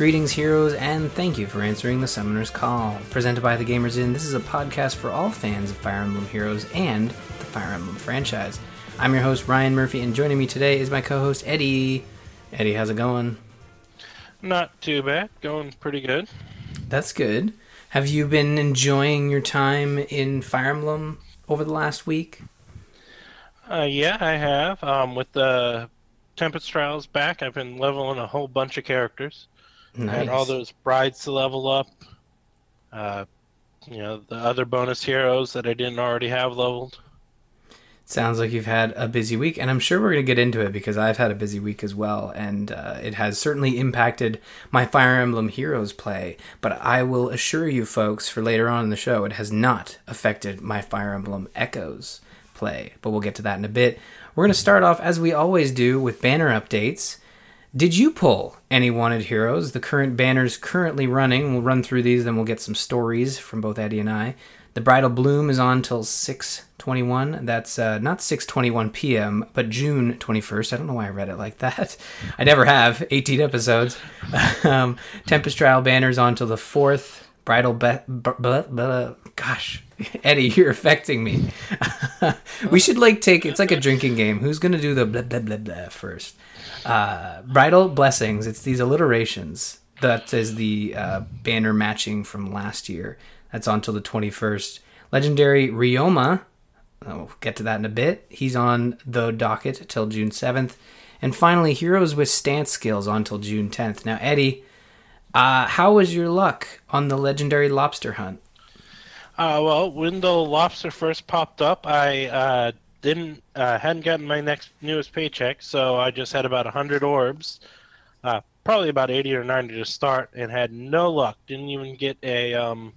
Greetings, heroes, and thank you for answering the Summoner's Call. Presented by The Gamers Inn, this is a podcast for all fans of Fire Emblem Heroes and the Fire Emblem franchise. I'm your host, Ryan Murphy, and joining me today is my co host, Eddie. Eddie, how's it going? Not too bad. Going pretty good. That's good. Have you been enjoying your time in Fire Emblem over the last week? Uh, yeah, I have. Um, with the Tempest Trials back, I've been leveling a whole bunch of characters. Nice. Had all those brides to level up. Uh, you know, the other bonus heroes that I didn't already have leveled. Sounds like you've had a busy week, and I'm sure we're going to get into it because I've had a busy week as well, and uh, it has certainly impacted my Fire Emblem Heroes play. But I will assure you, folks, for later on in the show, it has not affected my Fire Emblem Echoes play. But we'll get to that in a bit. We're going to start off, as we always do, with banner updates. Did you pull any wanted heroes? The current banners currently running. We'll run through these, then we'll get some stories from both Eddie and I. The Bridal Bloom is on till 6:21. That's uh, not 6:21 p.m., but June 21st. I don't know why I read it like that. I never have. 18 episodes. um, Tempest Trial banners on till the 4th. Bridal be- b- b- b- gosh, Eddie, you're affecting me. we should like take it's like a drinking game. Who's gonna do the blah blah blah blah first? Uh, bridal blessings. It's these alliterations. That is the uh, banner matching from last year. That's on till the 21st. Legendary Ryoma. I'll get to that in a bit. He's on the docket till June 7th. And finally, Heroes with Stance Skills on till June 10th. Now, Eddie, uh, how was your luck on the Legendary Lobster Hunt? Uh, well, when the lobster first popped up, I uh, didn't uh, hadn't gotten my next newest paycheck, so I just had about hundred orbs, uh, probably about eighty or ninety to start, and had no luck. Didn't even get a um,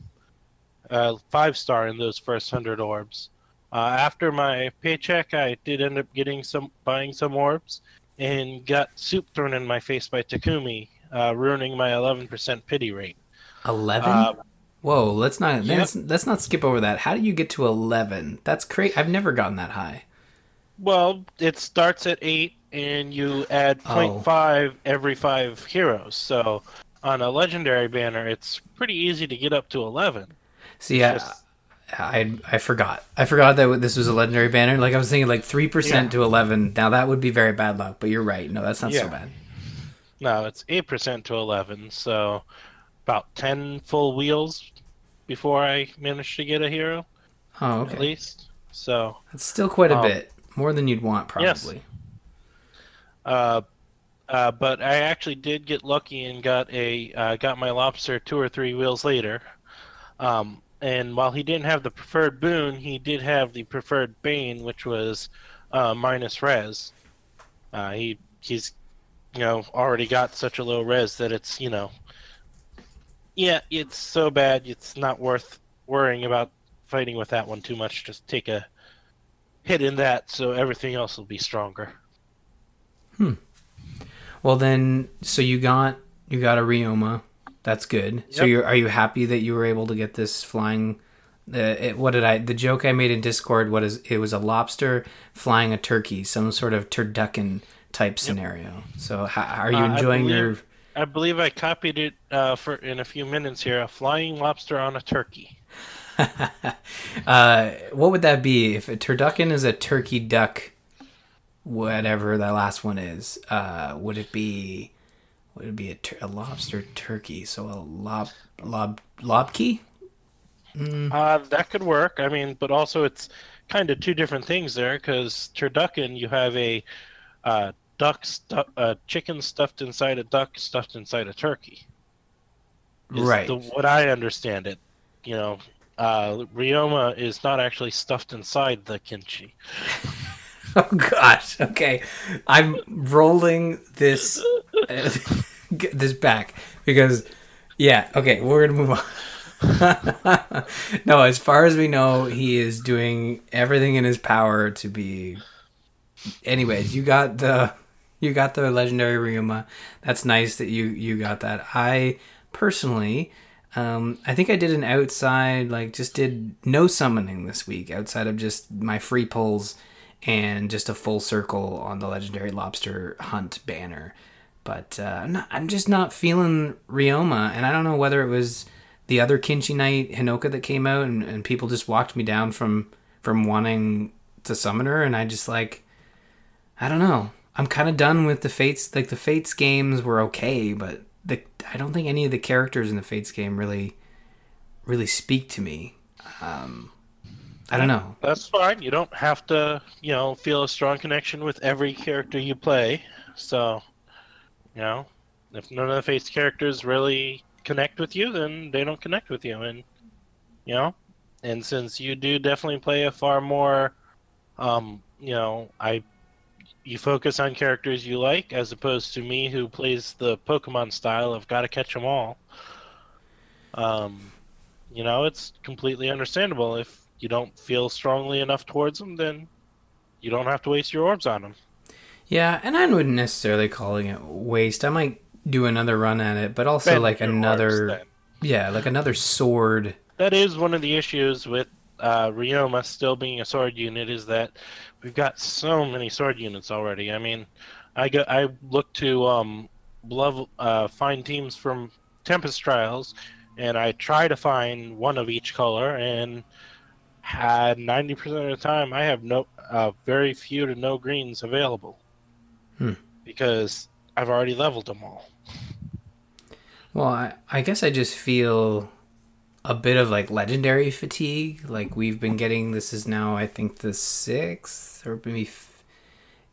uh, five star in those first hundred orbs. Uh, after my paycheck, I did end up getting some, buying some orbs, and got soup thrown in my face by Takumi, uh, ruining my 11% pity rate. 11? Whoa, let's not Yep. let's, let's not skip over that. How do you get to 11? That's crazy. I've never gotten that high. Well, it starts at eight, and you add Oh. 0.5 every five heroes. So on a legendary banner, it's pretty easy to get up to 11. See, I, Just- I I forgot. I forgot that this was a legendary banner. Like I was thinking, like three percent to eleven. Now that would be very bad luck. But you're right. No, that's not so bad. No, it's 8% to 11, so about 10 full wheels before I managed to get a hero, Oh, okay. at least. So, That's still quite a Um, bit. More than you'd want, probably. Yes. uh, uh, but I actually did get lucky and got a uh, got my lobster two or three wheels later. Um, and while he didn't have the preferred boon, he did have the preferred bane, which was uh, minus res. Uh, he he's you know already got such a low res that it's you know yeah it's so bad it's not worth worrying about fighting with that one too much. Just take a hit in that, so everything else will be stronger. Hmm. Well, then, so you got you got a Ryoma. That's good. So you are you happy that you were able to get this flying? Uh, it, what did I? The joke I made in Discord. What is? It was a lobster flying a turkey, some sort of turducken type scenario. So, how, are you Uh, enjoying your? I believe I copied it uh, for in a few minutes here. A flying lobster on a turkey. uh, what would that be if a turducken is a turkey duck? Whatever that last one is, uh, would it be? Would it be a, tur- a lobster turkey? So a lob lob lobkey? Uh, that could work. I mean, but also it's kind of two different things there because turducken, you have a uh, duck, stu- uh, chicken stuffed inside a duck, stuffed inside a turkey. is Right. The, what I understand it, you know, uh, Ryoma is not actually stuffed inside the kinshi. Oh gosh. Okay, I'm rolling this get this back because yeah. Okay, we're gonna move on. no, as far as we know, he is doing everything in his power to be. Anyways, you got the you got the legendary Ryoma. That's nice that you you got that. I personally. Um, I think I did an outside, like, just did no summoning this week outside of just my free pulls and just a full circle on the legendary lobster hunt banner. But uh, I'm, not, I'm just not feeling Ryoma, and I don't know whether it was the other Kinshi Knight Hinoka that came out, and, and people just walked me down from from wanting to summon her, and I just like, I don't know. I'm kind of done with the Fates. Like the Fates games were okay, but the I don't think any of the characters in the Fates game really, really speak to me. Um, I don't know. That's fine. You don't have to, you know, feel a strong connection with every character you play. So, you know, if none of the Fates characters really connect with you, then they don't connect with you, and you know, and since you do definitely play a far more, um, you know, I you focus on characters you like as opposed to me who plays the Pokemon style of gotta catch them all. Um, you know, it's completely understandable if you don't feel strongly enough towards them, then you don't have to waste your orbs on them. Yeah, and I wouldn't necessarily calling it waste. I might do another run at it, but also like another, orbs, yeah, like another sword. That is one of the issues with uh, Ryoma still being a sword unit is that we've got so many sword units already. I mean, I go, I look to um, level, uh, find teams from Tempest Trials, and I try to find one of each color, and had ninety percent of the time I have no, uh, very few to no greens available, hmm. because I've already leveled them all. Well, I, I guess I just feel a bit of like legendary fatigue. Like we've been getting this is now I think the sixth or maybe f-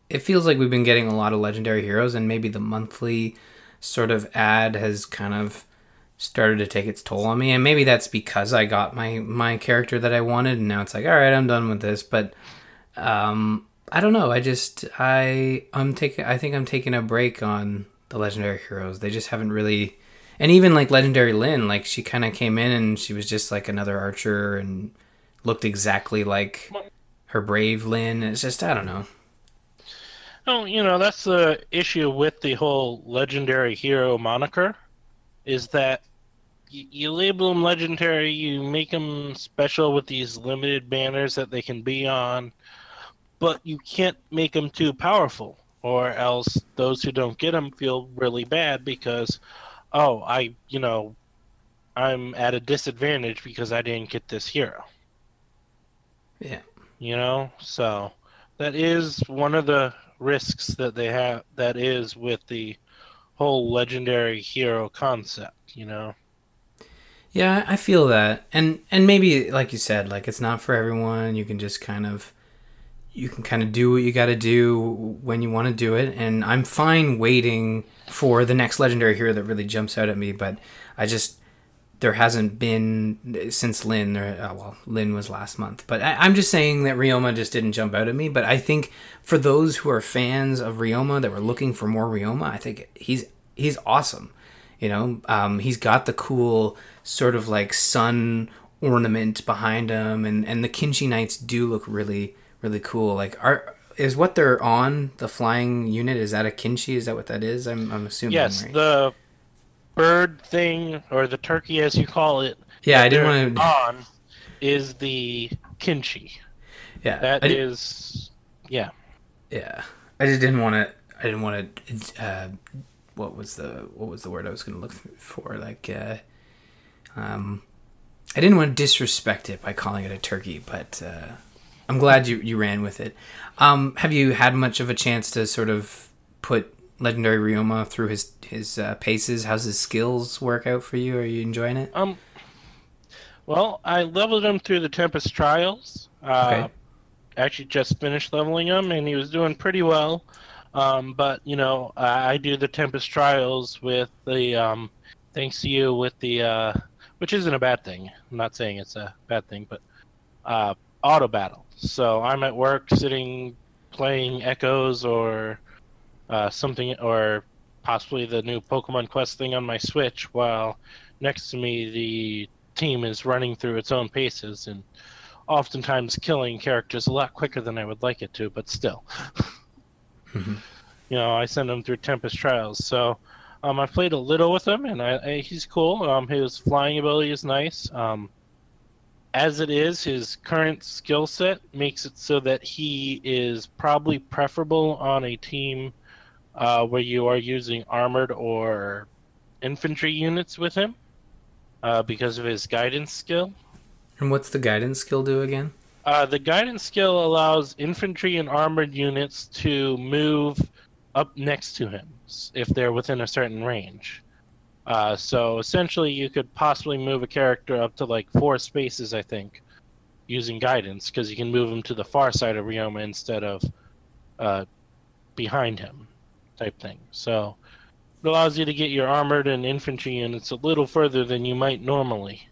it feels like we've been getting a lot of legendary heroes, and maybe the monthly sort of ad has kind of started to take its toll on me, and maybe that's because I got my my character that I wanted, and now it's like all right, I'm done with this. But um, I don't know. I just I I'm taking I think I'm taking a break on the legendary heroes. They just haven't really and even like legendary Lyn, like she kind of came in and she was just like another archer and looked exactly like her brave Lyn. It's just I don't know. Oh, you know that's the issue with the whole legendary hero moniker, is that you, you label them legendary, you make them special with these limited banners that they can be on, but you can't make them too powerful, or else those who don't get them feel really bad because oh, I, you know, I'm at a disadvantage because I didn't get this hero. Yeah. You know, so that is one of the risks that they have that is with the whole legendary hero concept, you know. Yeah, I feel that. And and maybe like you said, like it's not for everyone. You can just kind of you can kind of do what you got to do when you want to do it and i'm fine waiting for the next legendary hero that really jumps out at me but i just there hasn't been since Lyn or oh, well Lyn was last month but I, am just saying that Ryoma just didn't jump out at me but I think for those who are fans of Ryoma that were looking for more Ryoma I think he's he's awesome you know? Um, he's got the cool sort of like sun ornament behind him and and the Kinshi Knights do look really really cool. Like, are is what they're on the flying unit? Is that a kinshi? Is that what that is? I'm I'm assuming. Yes, right? the bird thing or the turkey, as you call it. Yeah, I didn't want to. On is the kinshi. Yeah, that is. Yeah. Yeah, I just didn't want to. I didn't want to. Uh, what was the what was the word I was going to look for? Like, uh, um, I didn't want to disrespect it by calling it a turkey, but uh, I'm glad you, you ran with it. Um, have you had much of a chance to sort of put legendary Ryoma through his his uh, paces? How's his skills work out for you? Are you enjoying it? Um, well, I leveled him through the Tempest Trials. Uh, okay. Actually, just finished leveling him, and he was doing pretty well. Um, but you know, I, I do the Tempest Trials with the um, thanks to you with the uh, which isn't a bad thing. I'm not saying it's a bad thing, but uh, auto battle. So I'm at work sitting playing Echoes or uh, something, or possibly the new Pokemon Quest thing on my Switch, while next to me the team is running through its own paces and oftentimes killing characters a lot quicker than I would like it to, but still. mm-hmm. You know, I send them through Tempest Trials. So um, I played a little with him, and I, I, he's cool. Um, his flying ability is nice. Um, as it is, his current skill set makes it so that he is probably preferable on a team uh, where you are using armored or infantry units with him uh, because of his guidance skill. And what's the guidance skill do again? Uh, the guidance skill allows infantry and armored units to move up next to him if they're within a certain range. Uh, so essentially, you could possibly move a character up to like four spaces, I think, using guidance, because you can move him to the far side of Ryoma instead of uh, behind him, type thing. So it allows you to get your armored and infantry units a little further than you might normally.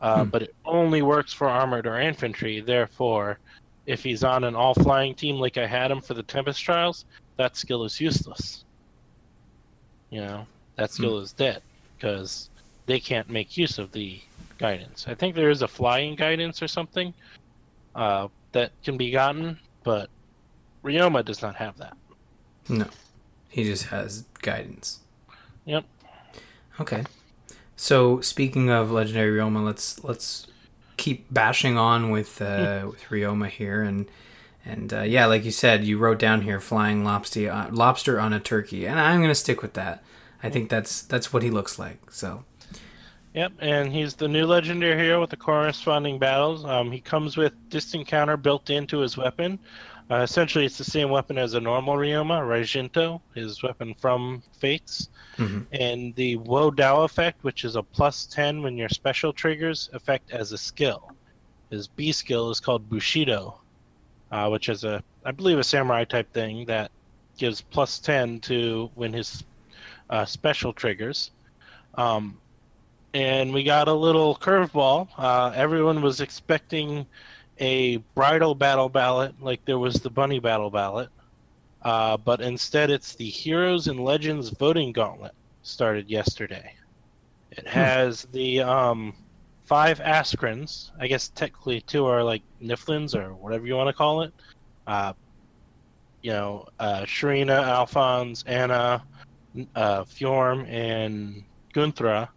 Uh, hmm. But it only works for armored or infantry. Therefore, if he's on an all flying team like I had him for the Tempest Trials, that skill is useless. You know, that skill hmm. is dead because they can't make use of the guidance. I think there is a flying guidance or something uh, that can be gotten, but Ryoma does not have that. No, he just has guidance. Yep. Okay. So speaking of legendary Ryoma, let's let's keep bashing on with uh, hmm. with Ryoma here, and and uh, yeah, like you said, you wrote down here flying lobster uh, lobster on a turkey, and I'm gonna stick with that. I think that's that's what he looks like. So. Yep, and he's the new legendary hero with the corresponding battles. Um, he comes with distant counter built into his weapon. Uh, essentially, it's the same weapon as a normal Ryoma, Raijinto, his weapon from Fates. Mm-hmm. And the Wo Dao effect, which is a plus 10 when your special triggers effect as a skill. His B skill is called Bushido, uh, which is a, I believe, a samurai type thing that gives plus 10 to when his uh, special triggers. Um, and we got a little curveball. Uh, everyone was expecting a bridal battle ballot like there was the bunny battle ballot, uh, but instead it's the Heroes and Legends voting gauntlet started yesterday. It hmm. has the um, five Askrins. I guess technically two are like Niflins or whatever you want to call it. Uh, you know, uh, Sharina, Alphonse, Anna, uh, Fjorm, and Gunnthrá,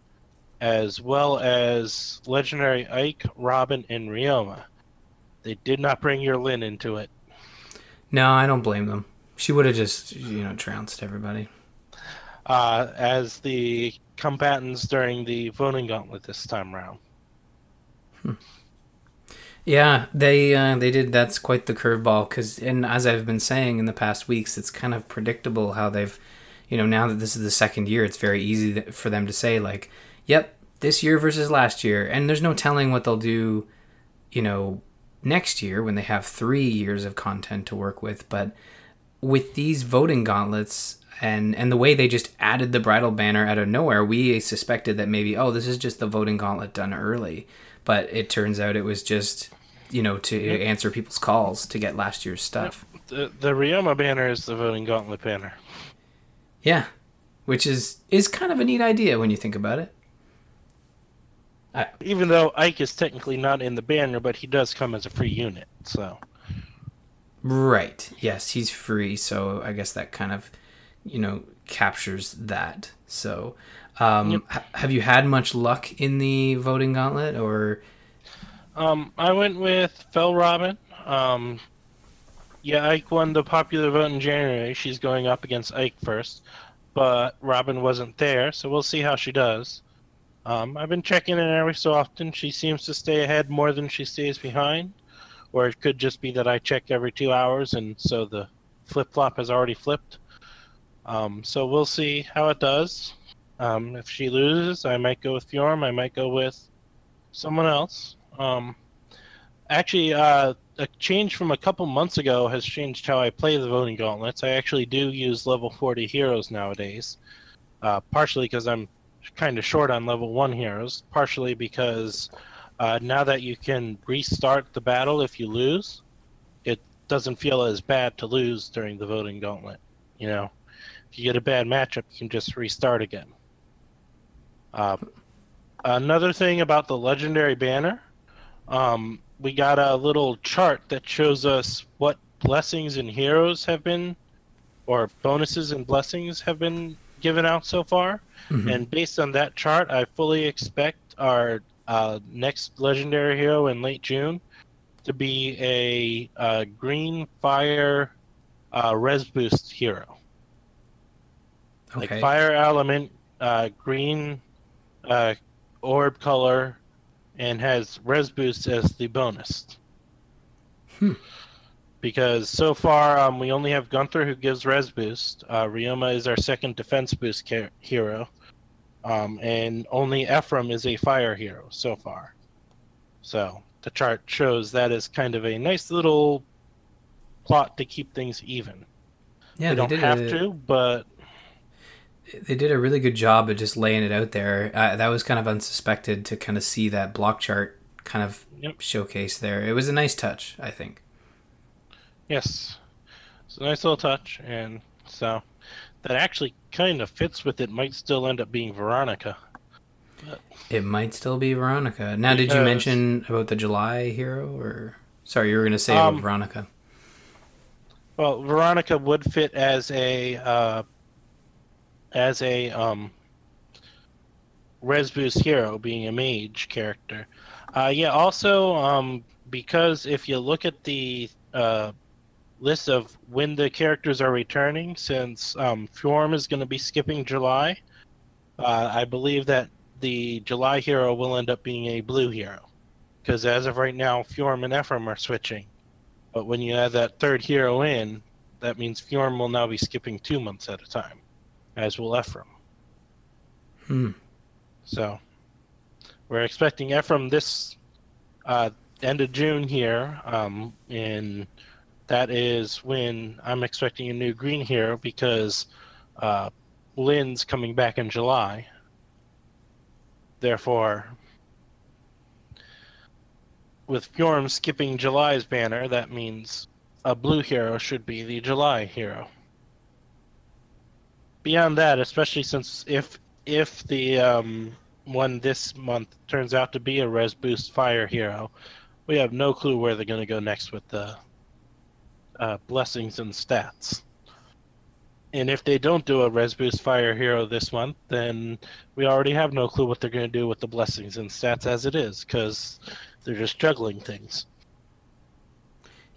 as well as legendary Ike, Robin, and Ryoma. They did not bring your Lyn into it. No, I don't blame them. She would have just, you know, trounced everybody. Uh, as the combatants during the voting gauntlet this time around. Hmm. Yeah, they uh, they did. That's quite the curveball. Because, and as I've been saying in the past weeks, it's kind of predictable how they've, you know, now that this is the second year, it's very easy for them to say like, "Yep, this year versus last year," and there's no telling what they'll do, you know, next year when they have three years of content to work with. But with these voting gauntlets and and the way they just added the bridal banner out of nowhere, we suspected that maybe oh this is just the voting gauntlet done early, but it turns out it was just you know to yep. answer people's calls to get last year's stuff. Yep. The the Ryoma banner is the voting gauntlet banner. Yeah, which is is kind of a neat idea when you think about it. I, Even though Ike is technically not in the banner, but he does come as a free unit, so. Right. Yes, he's free, so I guess that kind of, you know, captures that. So, um, yep. h- have you had much luck in the voting gauntlet, or? Um, I went with Fell Robin. Um, yeah, Ike won the popular vote in January. She's going up against Ike first, but Robin wasn't there, so we'll see how she does. Um, I've been checking in every so often. She seems to stay ahead more than she stays behind, or it could just be that I check every two hours, and so the flip flop has already flipped. Um, so we'll see how it does. Um, if she loses, I might go with Fjorm. I might go with someone else. Um, actually, uh, a change from a couple months ago has changed how I play the voting gauntlets. I actually do use level 40 heroes nowadays, uh, partially because I'm kind of short on level one heroes, partially because uh, now that you can restart the battle if you lose, it doesn't feel as bad to lose during the voting gauntlet. You know, if you get a bad matchup, you can just restart again. Uh, another thing about the legendary banner, um, we got a little chart that shows us what blessings and heroes have been, or bonuses and blessings have been given out so far. Mm-hmm. And based on that chart, I fully expect our uh, next legendary hero in late June to be a, a green fire uh, res boost hero. Like fire element, uh, green, uh, orb color, and has res boost as the bonus. Hmm. Because so far um, we only have Gunther who gives res boost. Uh, Ryoma is our second defense boost ca- hero, um, and only Ephraim is a fire hero so far. So the chart shows that is kind of a nice little plot to keep things even. Yeah, they don't did have a, to, but They did a really good job of just laying it out there. Uh, that was kind of unsuspected to kind of see that block chart kind of Yep. showcase there. It was a nice touch, I think. Yes. It's a nice little touch, and so that actually kind of fits with it. Might still end up being Veronica. It might still be Veronica. Now, did you mention about the July hero, or sorry, you were going to say Um, about Veronica? Well, Veronica would fit as a uh, as a um, res boost hero, being a mage character. Uh, yeah. Also, um, because if you look at the uh, list of when the characters are returning, since um, Fjorm is going to be skipping July, uh, I believe that the July hero will end up being a blue hero. Because as of right now, Fjorm and Ephraim are switching. But when you add that third hero in, that means Fjorm will now be skipping two months at a time, as will Ephraim. Hmm. So we're expecting Ephraim this uh, end of June here, um, and that is when I'm expecting a new green hero because uh, Lyn's coming back in July. Therefore, with Fjorm skipping July's banner, that means a blue hero should be the July hero. Beyond that, especially since if if the um, one this month turns out to be a res boost fire hero, we have no clue where they're going to go next with the uh, blessings and stats. And if they don't do a res boost fire hero this month, then we already have no clue what they're going to do with the blessings and stats as it is, because they're just juggling things.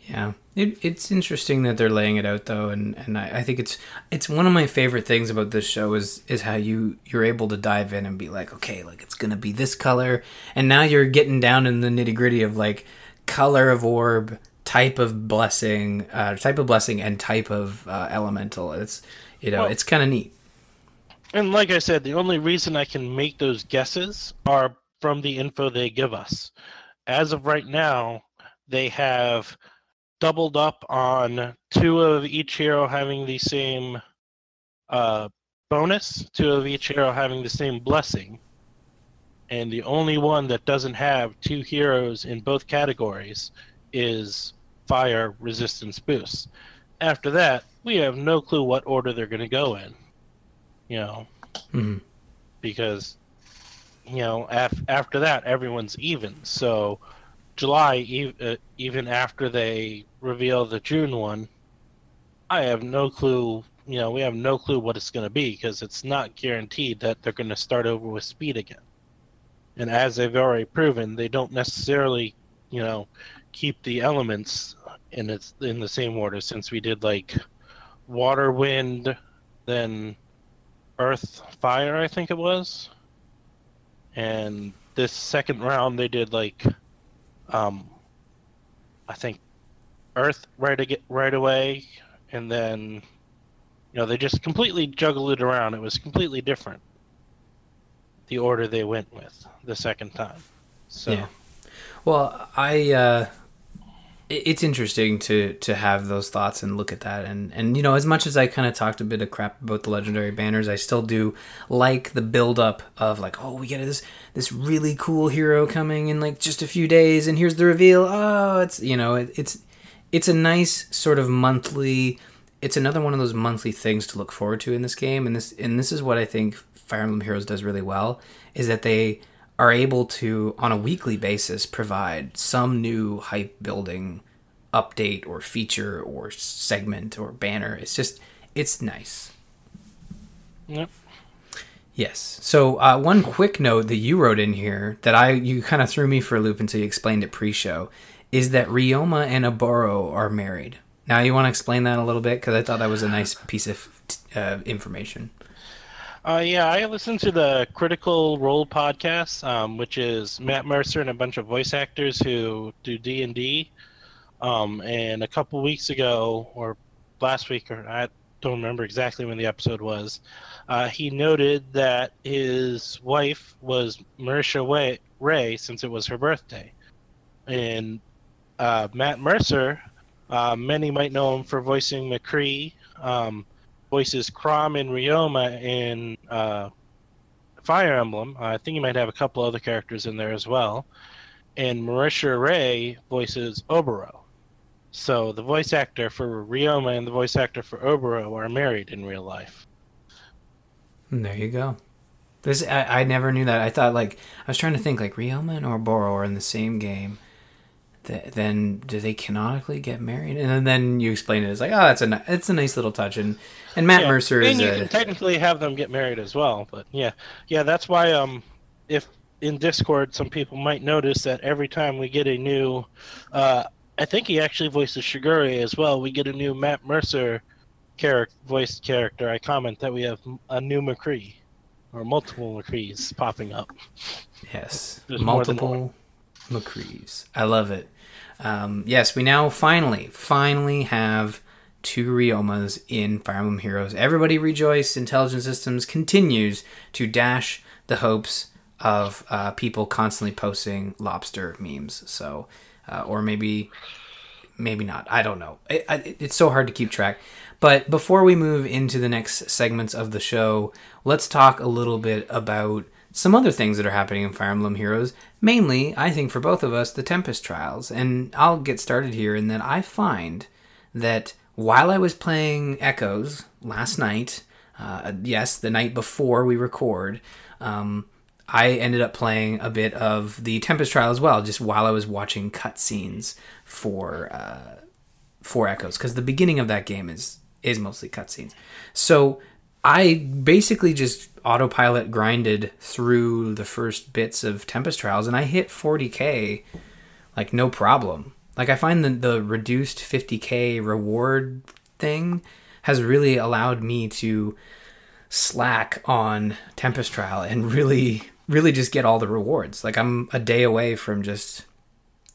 Yeah, it, it's interesting that they're laying it out though, and, and I, I think it's it's one of my favorite things about this show is is how you you're able to dive in and be like, okay, like it's gonna be this color, and now you're getting down in the nitty gritty of like color of orb, type of blessing, uh, type of blessing, and type of uh, elemental. It's you know Well- it's kind of neat. And like I said, the only reason I can make those guesses are from the info they give us. As of right now, they have doubled up on two of each hero having the same uh, bonus, two of each hero having the same blessing. And the only one that doesn't have two heroes in both categories is fire resistance boost. After that, we have no clue what order they're going to go in. You know, Mhm. because you know af- after that everyone's even. So July, uh, even after they reveal the June one, I have no clue. You know, we have no clue what it's going to be because it's not guaranteed that they're going to start over with speed again. And as they've already proven, they don't necessarily, you know, keep the elements in its in the same order. Since we did like water, wind, then earth, fire, I think it was. And this second round, they did like, um, I think, earth right ag- right away, and then, you know, they just completely juggled it around. It was completely different. The order they went with the second time. So Yeah. Well, I uh it's interesting to to have those thoughts and look at that. And and you know as much as I kind of talked a bit of crap about the legendary banners I still do like the build up of like oh we get this this really cool hero coming in like just a few days and here's the reveal. Oh it's you know it, it's it's a nice sort of monthly it's another one of those monthly things to look forward to in this game. And this and this is what I think Fire Emblem Heroes does really well is that they are able to on a weekly basis provide some new hype building update or feature or segment or banner. It's just it's nice. Yep. yes. So uh, one quick note that you wrote in here that i you kind of threw me for a loop until you explained it pre-show is that Ryoma and Oboro are married. Now you want to explain that a little bit? Because i thought that was a nice piece of uh, information Uh, yeah, I listen to the Critical Role podcast, um, which is Matt Mercer and a bunch of voice actors who do D and D. Um, and a couple weeks ago, or last week, or I don't remember exactly when the episode was, uh, he noted that his wife was Marisha Ray since it was her birthday, and uh, Matt Mercer, uh, many might know him for voicing McCree. Um, voices Chrom and Ryoma in uh, Fire Emblem. I think he might have a couple other characters in there as well. And Marisha Ray voices Oboro. So the voice actor for Ryoma and the voice actor for Oboro are married in real life. There you go. This I, I never knew that. I thought like I was trying to think like Ryoma and Oboro are in the same game. Th- then do they canonically get married? And then you explain it as like, oh, that's a ni- it's a nice little touch. And and Matt Yeah, Mercer is you a can technically have them get married as well, but yeah, yeah, that's why um, if in Discord some people might notice that every time we get a new, uh, I think he actually voices Shigure as well. We get a new Matt Mercer character, voiced character. I comment that we have a new McCree, or multiple McCrees popping up. Yes, There's multiple McCrees. I love it. Um, yes, we now finally, finally have two Ryomas in Fire Emblem Heroes. Everybody rejoice! Intelligent Systems continues to dash the hopes of uh, people constantly posting lobster memes. So, uh, or maybe, maybe not. I don't know. It, I, it's so hard to keep track. But before we move into the next segments of the show, let's talk a little bit about some other things that are happening in Fire Emblem Heroes. Mainly, I think for both of us, the Tempest Trials. And I'll get started here in that I find that while I was playing Echoes last night, uh, yes, the night before we record, um, I ended up playing a bit of the Tempest Trial as well, just while I was watching cutscenes for uh, for Echoes, because the beginning of that game is is mostly cutscenes. So I basically just autopilot grinded through the first bits of Tempest Trials, and I hit 40k like no problem. Like I find that the reduced 50k reward thing has really allowed me to slack on Tempest Trial and really really just get all the rewards. Like I'm a day away from just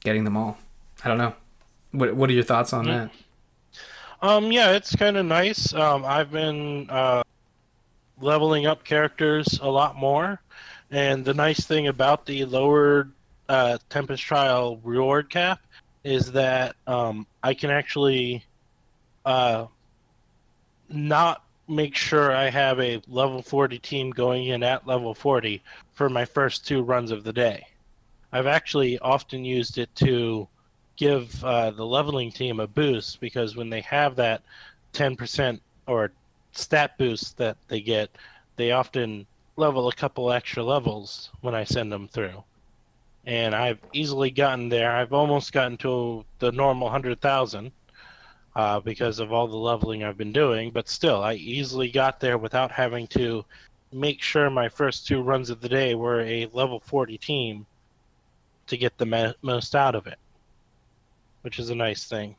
getting them all. I don't know. What what are your thoughts on that? Um, yeah, it's kind of nice. Um, I've been uh, leveling up characters a lot more, and the nice thing about the lowered uh, Tempest Trial reward cap is that um, I can actually uh, not make sure I have a level 40 team going in at level 40 for my first two runs of the day. I've actually often used it to give uh, the leveling team a boost because when they have that 10% or stat boosts that they get, they often level a couple extra levels when I send them through. And I've easily gotten there. I've almost gotten to the normal 100,000 uh, because of all the leveling I've been doing, but still, I easily got there without having to make sure my first two runs of the day were a level 40 team to get the most out of it which is a nice thing.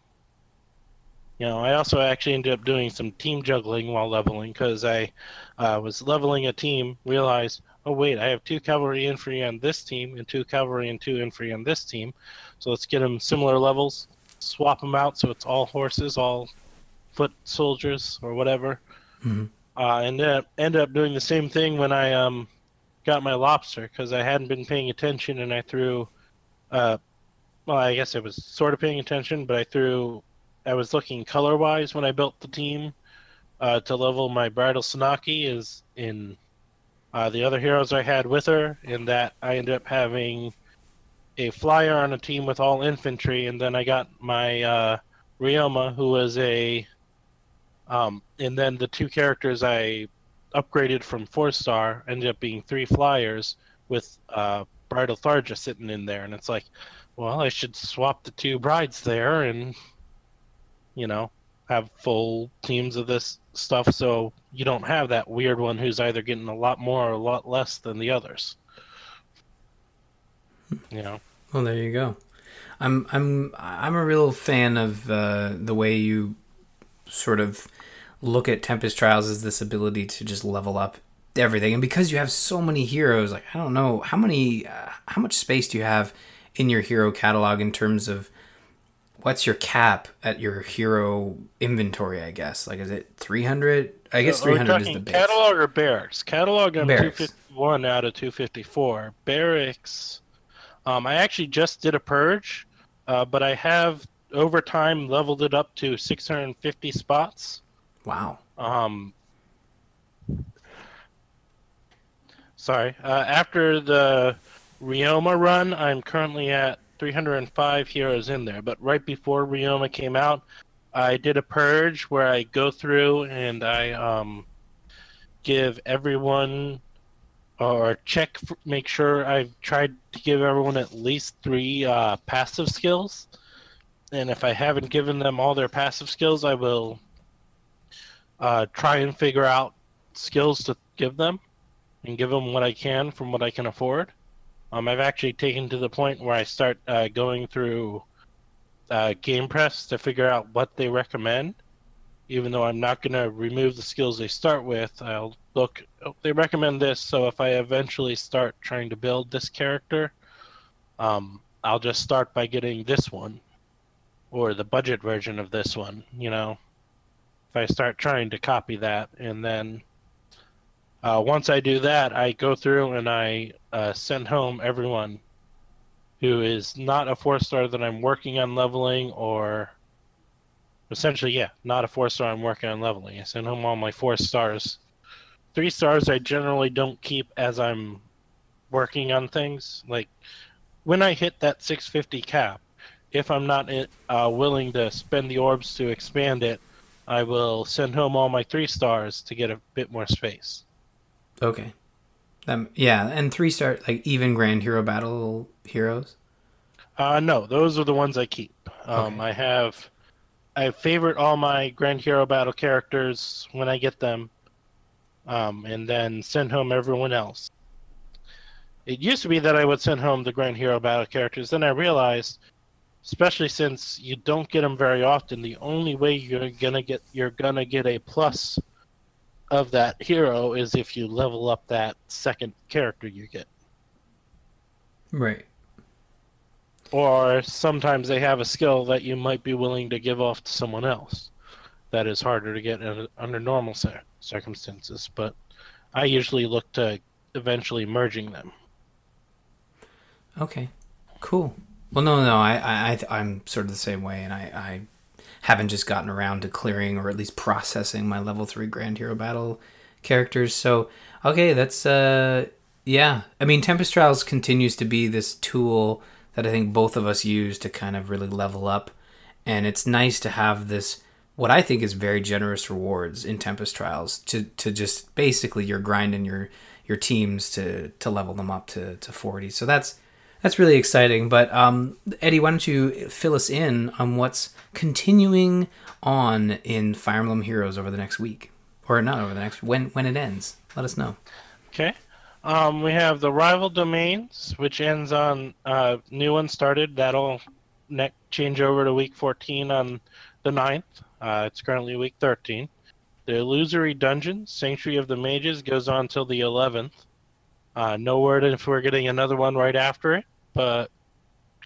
You know, I also actually ended up doing some team juggling while leveling because I uh, was leveling a team, realized, oh wait, I have two cavalry infantry on this team and two cavalry and two infantry on this team, so let's get them similar levels, swap them out so it's all horses, all foot soldiers or whatever. Mhm. Uh, and then ended up doing the same thing when I um, got my lobster because I hadn't been paying attention and I threw uh, well, I guess I was sort of paying attention, but I threw, I was looking color wise when I built the team uh, to level my bridal Sanaki is in uh, the other heroes I had with her, in that I ended up having a flyer on a team with all infantry, and then I got my uh, Ryoma, who was a, um, and then the two characters I upgraded from four star ended up being three flyers with uh, bridal Tharja sitting in there, and it's like, well, I should swap the two brides there and, you know, have full teams of this stuff so you don't have that weird one who's either getting a lot more or a lot less than the others. You know? Well, there you go. I'm I'm I'm a real fan of uh, the way you sort of look at Tempest Trials as this ability to just level up everything, and because you have so many heroes, like I don't know how many, uh, how much space do you have in your hero catalog in terms of what's your cap at your hero inventory? I guess like is it three hundred? I guess So three hundred is the base. Catalog or barracks? Catalog I'm Barracks. 251 out of 254. Barracks, um, I actually just did a purge, uh, but I have over time leveled it up to 650 spots. Wow. Um, sorry. Uh, after the Ryoma run, I'm currently at 305 heroes in there. But right before Ryoma came out, I did a purge where I go through and I um, give everyone or check, make sure I've tried to give everyone at least three uh, passive skills. And if I haven't given them all their passive skills, I will uh, try and figure out skills to give them and give them what I can from what I can afford. Um, I've actually taken to the point where I start uh, going through uh, GamePress to figure out what they recommend. Even though I'm not going to remove the skills they start with, I'll look. Oh, they recommend this, so if I eventually start trying to build this character, um, I'll just start by getting this one or the budget version of this one. You know, if I start trying to copy that, and then uh, once I do that, I go through and I uh, send home everyone who is not a four star that I'm working on leveling, or essentially, yeah, not a four star I'm working on leveling. I send home all my four stars. Three stars I generally don't keep as I'm working on things. Like when I hit that 650 cap, if I'm not uh, willing to spend the orbs to expand it, I will send home all my three stars to get a bit more space. Okay. Um, yeah, and three star like even Grand Hero Battle heroes. Uh, no, those are the ones I keep. Um, Okay. I have, I favorite all my Grand Hero Battle characters when I get them, um, and then send home everyone else. It used to be that I would send home the Grand Hero Battle characters. Then I realized, especially since you don't get them very often, the only way you're gonna get you're gonna get a plus of that hero is if you level up that second character you get. Right. Or sometimes they have a skill that you might be willing to give off to someone else. That is harder to get in, under normal circumstances, but I usually look to eventually merging them. Okay. Cool. Well, no, no, I, I, I I'm sort of the same way, and I, I haven't just gotten around to clearing or at least processing my level three Grand Hero Battle characters. So, okay, that's uh, yeah. I mean, Tempest Trials continues to be this tool that I think both of us use to kind of really level up, and it's nice to have this what I think is very generous rewards in Tempest Trials to to just basically you're grinding your your teams to to level them up to to 40. So that's that's really exciting. But um, Eddie, why don't you fill us in on what's continuing on in Fire Emblem Heroes over the next week, or not over the next when when it ends? Let us know. Okay. Um, we have the rival domains, which ends on uh, new one started. That'll ne- change over to week 14 on the 9th. Uh, it's currently week 13. The illusory dungeon, Sanctuary of the Mages, goes on till the 11th. Uh, no word if we're getting another one right after it, but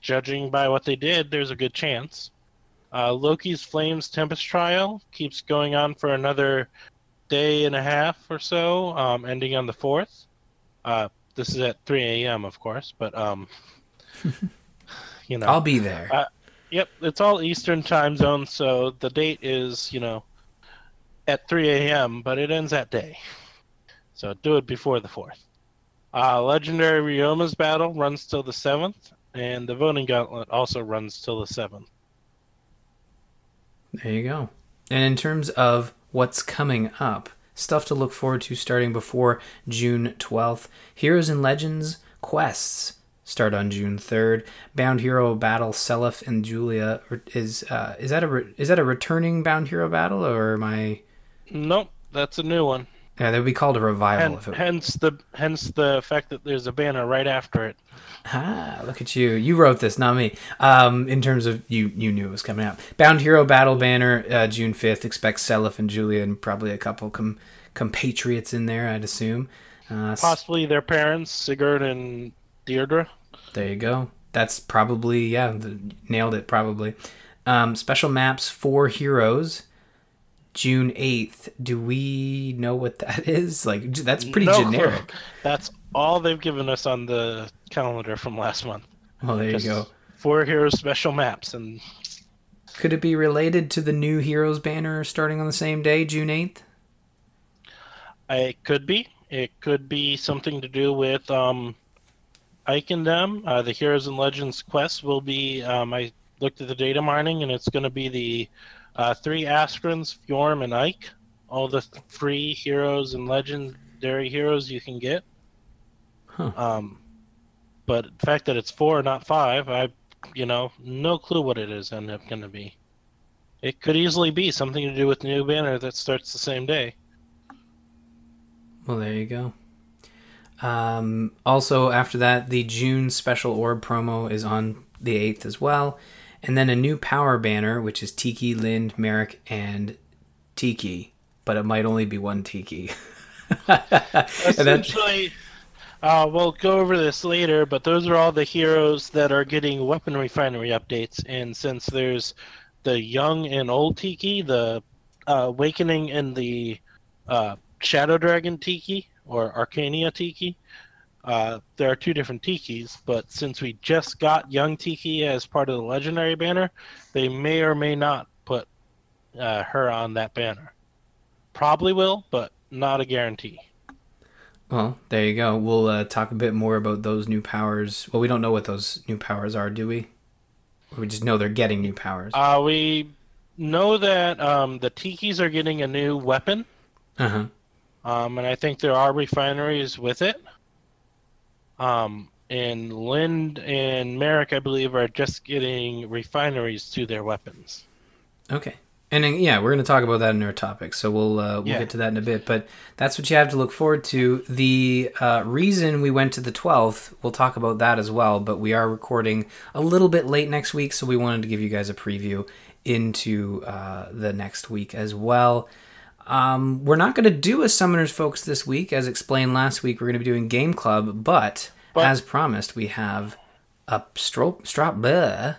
judging by what they did, there's a good chance. Uh, Loki's Flames Tempest Trial keeps going on for another day and a half or so, um, ending on the 4th. Uh, this is at 3 a.m., of course, but um, you know, I'll be there. Uh, Yep, it's all Eastern time zone, so the date is, you know, at 3 a.m., but it ends that day. So do it before the 4th. Uh, Legendary Ryoma's battle runs till the 7th, and the Voting Gauntlet also runs till the 7th. There you go. And in terms of what's coming up, stuff to look forward to starting before June 12th, Heroes and Legends quests start on June 3rd. Bound Hero Battle Seliph and Julia is uh, is that a re- is that a returning Bound Hero battle or am I Nope, that's a new one. Yeah, that would be called a revival Hen- if it hence the hence the fact that there's a banner right after it. Ah, look at you. You wrote this, not me. Um, in terms of you, you knew it was coming out. Bound Hero Battle Banner, uh, June fifth. Expect Seliph and Julia and probably a couple com- compatriots in there, I'd assume. Uh, Possibly their parents, Sigurd and Deirdre. there you go. That's probably yeah, the, nailed it probably. Um, special maps for heroes. June eighth. Do we know what that is? Like that's pretty No clue. generic. That's all they've given us on the calendar from last month. Well, there Just you go. Four heroes special maps, and Could it be related to the new heroes banner starting on the same day, June eighth? it could be. It could be something to do with um, Ike and them. Uh, the Heroes and Legends quest will be. Um, I looked at the data mining, and it's going to be the uh, three Askrans, Fjorm, and Ike. All the th- free heroes and legendary heroes you can get. Huh. Um, but the fact that it's four, not five, I, you know, no clue what it is end up going to be. It could easily be something to do with the new banner that starts the same day. Well, there you go. Um, also, after that, the June special orb promo is on the 8th as well. And then a new power banner, which is Tiki, Linde, Merric, and Tiki. But it might only be one Tiki. Essentially, uh, we'll go over this later, but those are all the heroes that are getting weapon refinery updates. And since there's the young and old Tiki, the uh, Awakening and the uh, Shadow Dragon Tiki, or Archanea Tiki, uh, there are two different Tikis, but since we just got Young Tiki as part of the Legendary banner, they may or may not put uh, her on that banner. Probably will, but not a guarantee. well, there you go. We'll uh, talk a bit more about those new powers. Well, we don't know what those new powers are, do we? We just know they're getting new powers. Uh, we know that um, the Tikis are getting a new weapon, Uh huh. um, and I think there are refineries with it. Um, and Linde and Merric, I believe, are just getting refineries to their weapons. Okay. And then, yeah, we're going to talk about that in our topic, so we'll uh, we'll Yeah. get to that in a bit. But that's what you have to look forward to. The uh, reason we went to the twelfth, we'll talk about that as well. But we are recording a little bit late next week, so we wanted to give you guys a preview into uh, the next week as well. Um, we're not going to do a Summoners Focus this week, as explained last week. We're going to be doing Game Club, but, But- as promised, we have a strop. Strop. Bleh.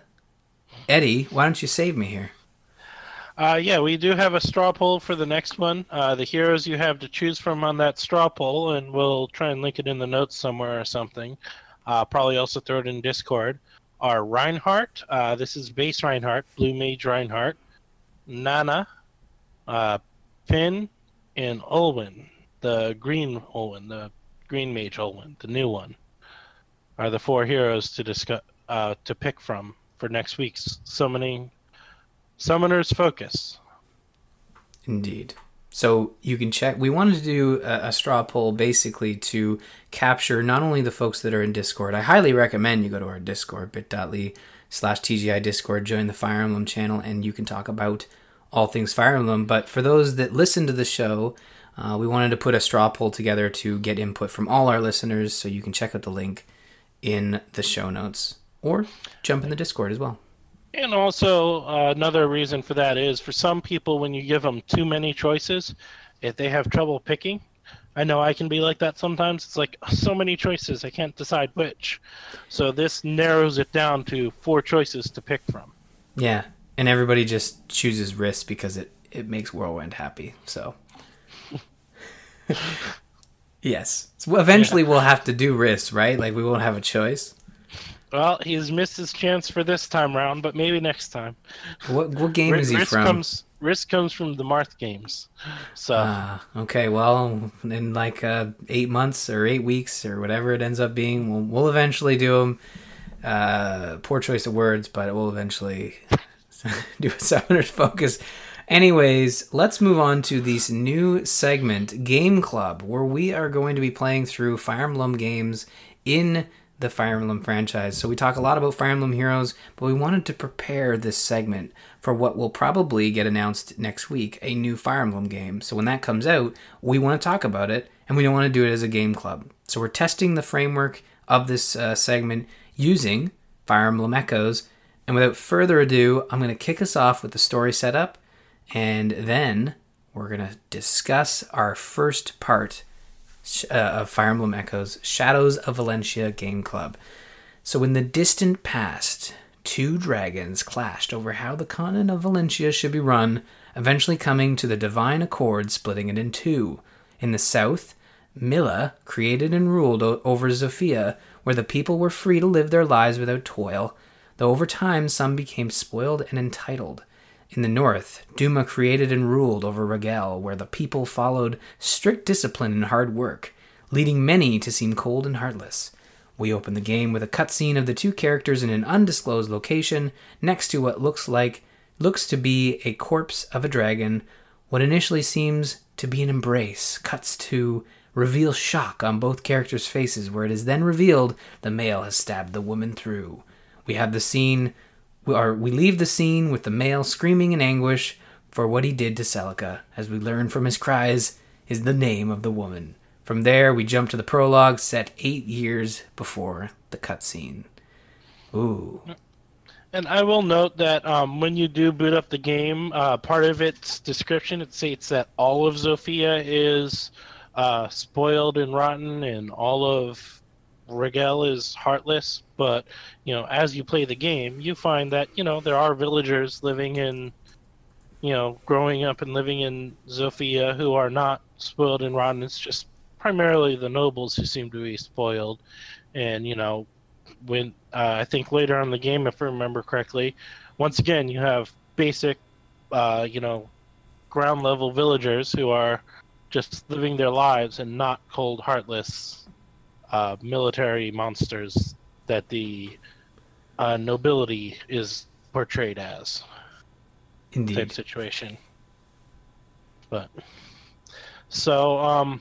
Eddie, why don't you save me here? Uh, yeah, we do have a straw poll for the next one. Uh, the heroes you have to choose from on that straw poll, and we'll try and link it in the notes somewhere or something. Uh, probably also throw it in Discord. Are Reinhardt, uh, this is base Reinhardt, Blue Mage Reinhardt, Nanna, uh, Finn, and Olwen, the green Olwen, the green Mage Olwen, the new one, are the four heroes to discuss uh, to pick from for next week's summoning Summoner's Focus. Indeed. So you can check. We wanted to do a, a straw poll basically to capture not only the folks that are in Discord. I highly recommend you go to our Discord, bit.ly slash TGI Discord, join the Fire Emblem channel, and you can talk about all things Fire Emblem. But for those that listen to the show, uh, we wanted to put a straw poll together to get input from all our listeners. So you can check out the link in the show notes or jump in the Discord as well. And also, uh, another reason for that is for some people, when you give them too many choices, if they have trouble picking, I know I can be like that sometimes. It's like so many choices, I can't decide which. So this narrows it down to four choices to pick from. Yeah, and everybody just chooses Risk because it it makes Whirlwind happy. So, yes, so eventually we'll have to do Risk, right? Like we won't have a choice. Well, he's missed his chance for this time round, but maybe next time. What what game is he Risk from? comes Risk comes from the Marth games. So Ah, okay. Well, in like uh, eight months or eight weeks or whatever it ends up being, we'll, we'll eventually do them. Uh, poor choice of words, but it will eventually do a summoner's focus. Anyways, let's move on to this new segment, Game Club, where we are going to be playing through Fire Emblem games in the Fire Emblem franchise. So we talk a lot about Fire Emblem Heroes, but we wanted to prepare this segment for what will probably get announced next week, a new Fire Emblem game. So when that comes out, we want to talk about it, and we don't want to do it as a game club. So we're testing the framework of this uh, segment using Fire Emblem Echoes. And without further ado, I'm going to kick us off with the story setup, and then we're going to discuss our first part uh, of Fire Emblem Echoes Shadows of Valencia Game Club. So, in the distant past, two dragons clashed over how the continent of Valencia should be run, eventually coming to the divine accord, splitting it in two. In the south, Mila created and ruled over Zofia, where the people were free to live their lives without toil, though over time some became spoiled and entitled. In the north, Duma created and ruled over Rigel, where the people followed strict discipline and hard work, leading many to seem cold and heartless. We open the game with a cutscene of the two characters in an undisclosed location next to what looks like looks to be a corpse of a dragon. What initially seems to be an embrace cuts to reveal shock on both characters' faces, where it is then revealed the male has stabbed the woman through. We have the scene are, we leave the scene with the male screaming in anguish for what he did to Celica, as we learn from his cries is the name of the woman. From there, we jump to the prologue set eight years before the cutscene. Ooh. And I will note that um, when you do boot up the game, uh, part of its description it states that all of Zofia is uh, spoiled and rotten, and all of Rigel is heartless, but you know, as you play the game, you find that you know there are villagers living in, you know, growing up and living in Zofia who are not spoiled and rotten. It's just primarily the nobles who seem to be spoiled, and you know, when uh, I think later on the game, if I remember correctly, once again you have basic, uh, you know, ground level villagers who are just living their lives and not cold heartless uh, military monsters that the uh, nobility is portrayed as. Indeed. Type situation. But so um,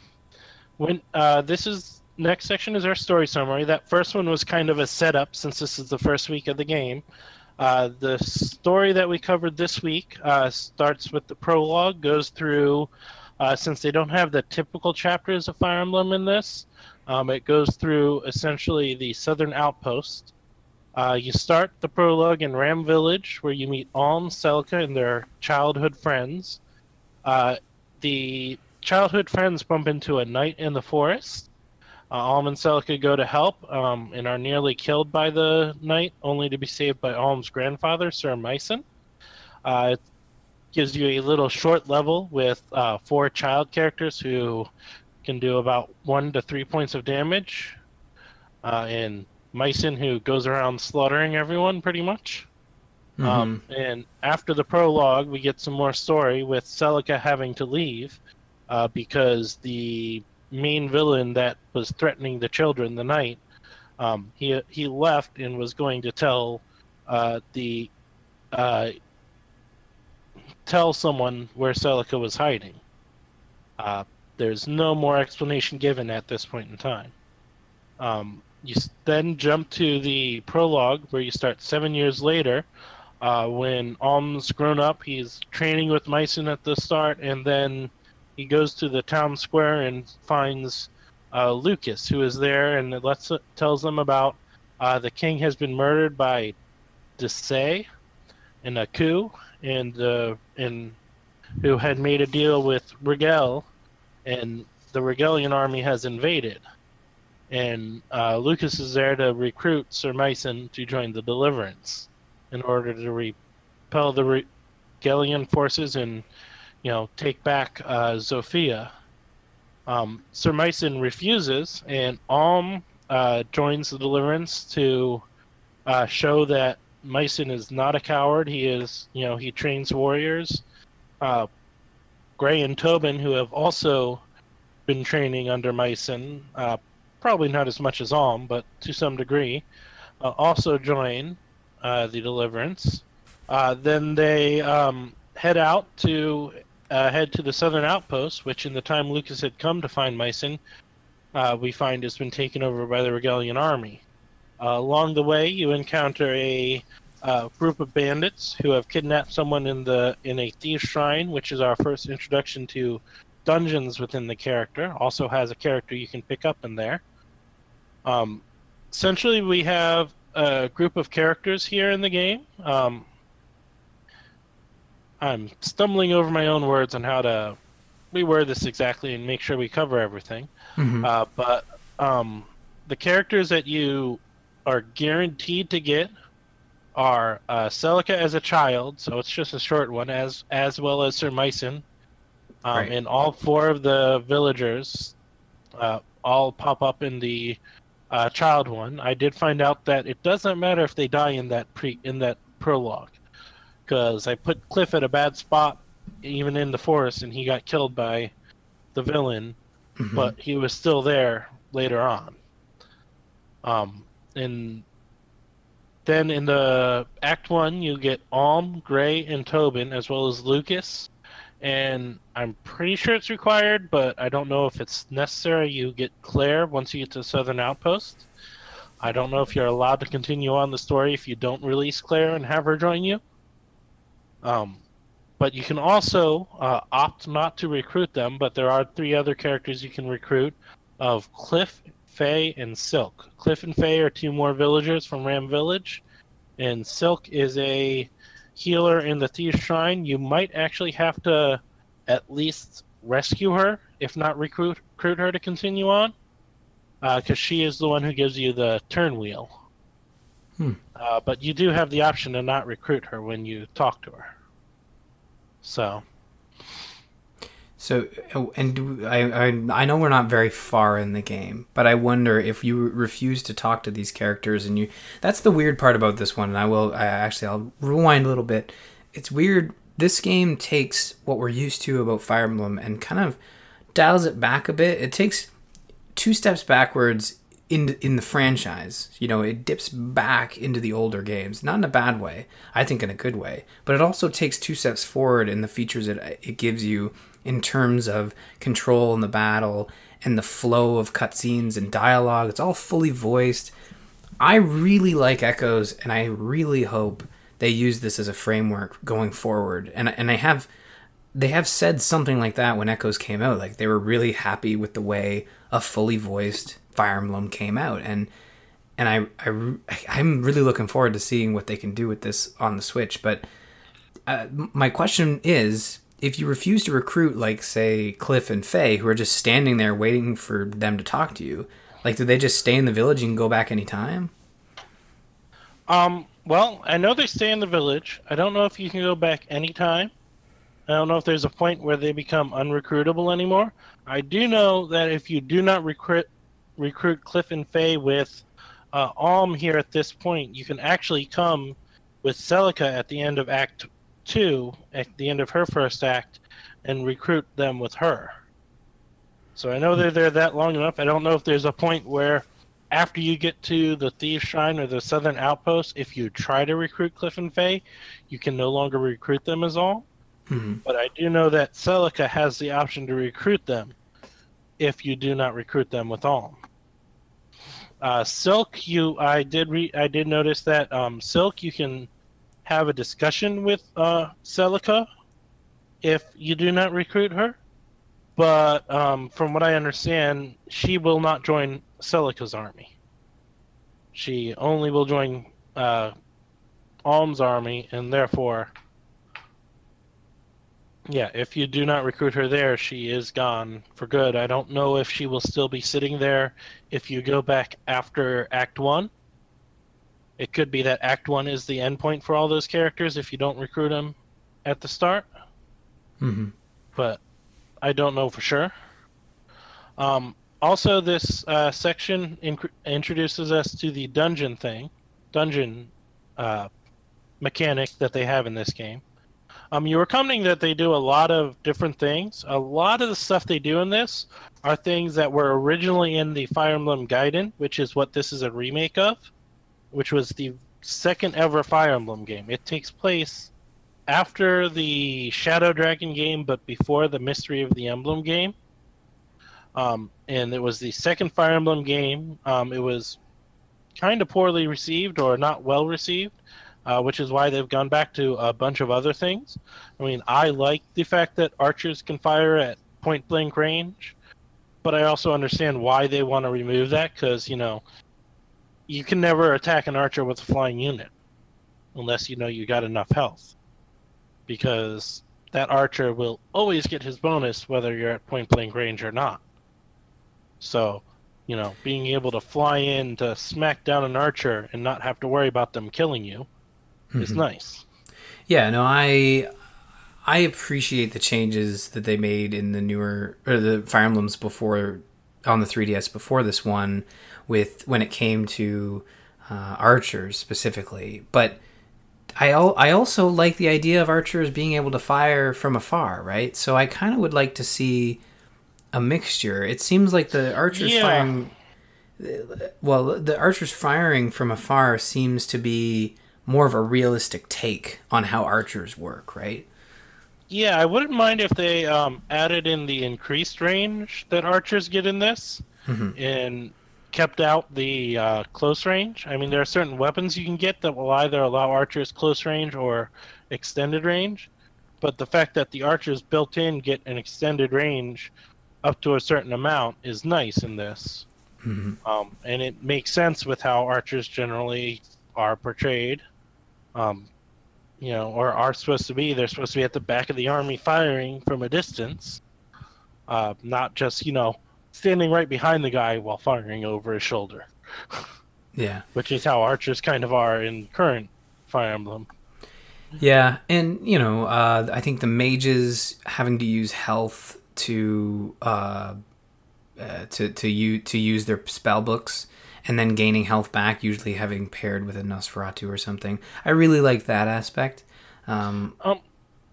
when uh, this is next section is our story summary. That first one was kind of a setup since this is the first week of the game. Uh, the story that we covered this week uh, starts with the prologue, goes through, uh, since they don't have the typical chapters of Fire Emblem in this, um, it goes through essentially the southern outpost. Uh, you start the prologue in Ram Village, where you meet Alm, Celica, and their childhood friends. Uh, the childhood friends bump into a knight in the forest. Uh, Alm and Celica go to help um, and are nearly killed by the knight, only to be saved by Alm's grandfather, Sir Mycen. Uh, it gives you a little short level with uh, four child characters who can do about one to three points of damage. Uh, and Mycen, who goes around slaughtering everyone pretty much. Mm-hmm. Um, and after the prologue, we get some more story with Celica having to leave uh, because the main villain that was threatening the children the night, um, he he left and was going to tell uh, the uh, tell someone where Celica was hiding. There's no more explanation given at this point in time. Um, you then jump to the prologue where you start seven years later uh, when Alm's grown up. He's training with Mycen at the start, and then he goes to the town square and finds uh, Lucas, who is there, and lets, tells them about uh, the king has been murdered by Desaix in a coup, and uh, and who had made a deal with Rigel and the Rigelian army has invaded. And uh, Lucas is there to recruit Sir Mycen to join the Deliverance in order to repel the Rigelian forces and, you know, take back uh, Zofia. Um, Sir Mycen refuses, and Alm uh, joins the Deliverance to uh, show that Mycen is not a coward. He is, you know, he trains warriors. Uh, Gray and Tobin, who have also been training under Mycen, uh, probably not as much as Alm, but to some degree, uh, also join uh, the Deliverance. Uh, then they um, head out to uh, head to the southern outpost, which in the time Lucas had come to find Mycen, uh, we find has been taken over by the Rigelian army. along the way, you encounter a uh, group of bandits who have kidnapped someone in the in a thief shrine, which is our first introduction to dungeons within the character. Also has a character you can pick up in there. Um, essentially, we have a group of characters here in the game. Um, I'm stumbling over my own words on how to reword this exactly and make sure we cover everything. Mhm. Uh, but um, the characters that you are guaranteed to get are uh, Celica as a child, so it's just a short one, as as well as Sir Mycen. Um, Right. And all four of the villagers uh, all pop up in the uh, child one. I did find out that it doesn't matter if they die in that pre in that prologue, because I put Cliff at a bad spot, even in the forest, and he got killed by the villain Mhm. but he was still there later on. Um, and then in the Act One, you get Alm, Gray, and Tobin, as well as Lucas. And I'm pretty sure it's required, but I don't know if it's necessary. You get Claire once you get to Southern Outpost. I don't know if you're allowed to continue on the story if you don't release Claire and have her join you. Um, but you can also uh, opt not to recruit them. But there are three other characters you can recruit: of Cliff, Faye, and Silk. Cliff and Faye are two more villagers from Ram Village, and Silk is a healer in the Thieves Shrine. You might actually have to at least rescue her, if not recruit recruit her to continue on, because she is the one who gives you the turn wheel. Hmm. Uh, but you do have the option to not recruit her when you talk to her. So, So, uh, and I, I I know we're not very far in the game, but I wonder if you refuse to talk to these characters and you. That's the weird part about this one, and I will. I actually I'll rewind a little bit. It's weird. This game takes what we're used to about Fire Emblem and kind of dials it back a bit. It takes two steps backwards in in the franchise. You know, it dips back into the older games, not in a bad way. I think in a good way. But it also takes two steps forward in the features it it gives you in terms of control in the battle and the flow of cutscenes and dialogue. It's all fully voiced. I really like Echoes, and I really hope they use this as a framework going forward. And and I have they have said something like that when Echoes came out. Like they were really happy with the way a fully voiced Fire Emblem came out, and and I I I'm really looking forward to seeing what they can do with this on the Switch. But uh, my question is, if you refuse to recruit, like say Cliff and Faye, who are just standing there waiting for them to talk to you, like do they just stay in the village and go back anytime? um, well, I know they stay in the village. I don't know if you can go back anytime. I don't know if there's a point where they become unrecruitable anymore. I do know that if you do not recruit recruit Cliff and Faye with uh, Alm here at this point, you can actually come with Celica at the end of Act Two, at the end of her first act, and recruit them with her. So I know they're there that long enough. I don't know if there's a point where, after you get to the Thieves Shrine or the Southern Outpost, if you try to recruit Cliff and Faye, you can no longer recruit them as Alm. Hmm. But I do know that Celica has the option to recruit them if you do not recruit them with Alm. Uh, Silk, you, I did re, I did notice that um, Silk, you can have a discussion with uh, Celica if you do not recruit her. But um, from what I understand, she will not join Celica's army. She only will join uh, Alm's army, and therefore yeah, if you do not recruit her there, she is gone for good. I don't know if she will still be sitting there if you go back after Act 1. It could be that Act 1 is the endpoint for all those characters if you don't recruit them at the start, hmm but I don't know for sure. Um, also, this uh, section inc- introduces us to the dungeon thing, dungeon uh, mechanic that they have in this game. Um, you were commenting that they do a lot of different things. A lot of the stuff they do in this are things that were originally in the Fire Emblem Gaiden, which is what this is a remake of, which was the second ever Fire Emblem game. It takes place after the Shadow Dragon game, but before the Mystery of the Emblem game. Um, and it was the second Fire Emblem game. Um, it was kind of poorly received or not well received uh, which is why they've gone back to a bunch of other things. I mean, I like the fact that archers can fire at point blank range, but I also understand why they want to remove that because, you know, you can never attack an archer with a flying unit unless you know you got enough health. Because that archer will always get his bonus whether you're at point blank range or not. So, you know, being able to fly in to smack down an archer and not have to worry about them killing you is Mhm. nice. Yeah, no, I I appreciate the changes that they made in the newer or the Fire Emblems before on the 3DS before this one with when it came to uh, archers specifically. But I al- I also like the idea of archers being able to fire from afar, right? So I kind of would like to see a mixture. It seems like the archers Yeah. firing well, the archers firing from afar seems to be more of a realistic take on how archers work, right? Yeah, I wouldn't mind if they um, added in the increased range that archers get in this Mhm. and kept out the uh, close range. I mean, there are certain weapons you can get that will either allow archers close range or extended range. But the fact that the archers built in get an extended range up to a certain amount is nice in this. Mhm. Um, and it makes sense with how archers generally are portrayed. Um, you know, or are supposed to be. They're supposed to be at the back of the army firing from a distance, uh, not just, you know, standing right behind the guy while firing over his shoulder, Yeah. which is how archers kind of are in current Fire Emblem. Yeah, and you know, uh, I think the mages having to use health to uh, uh, to to you to use their spell books and then gaining health back, usually having paired with a Nosferatu or something. I really like that aspect. Um, Um,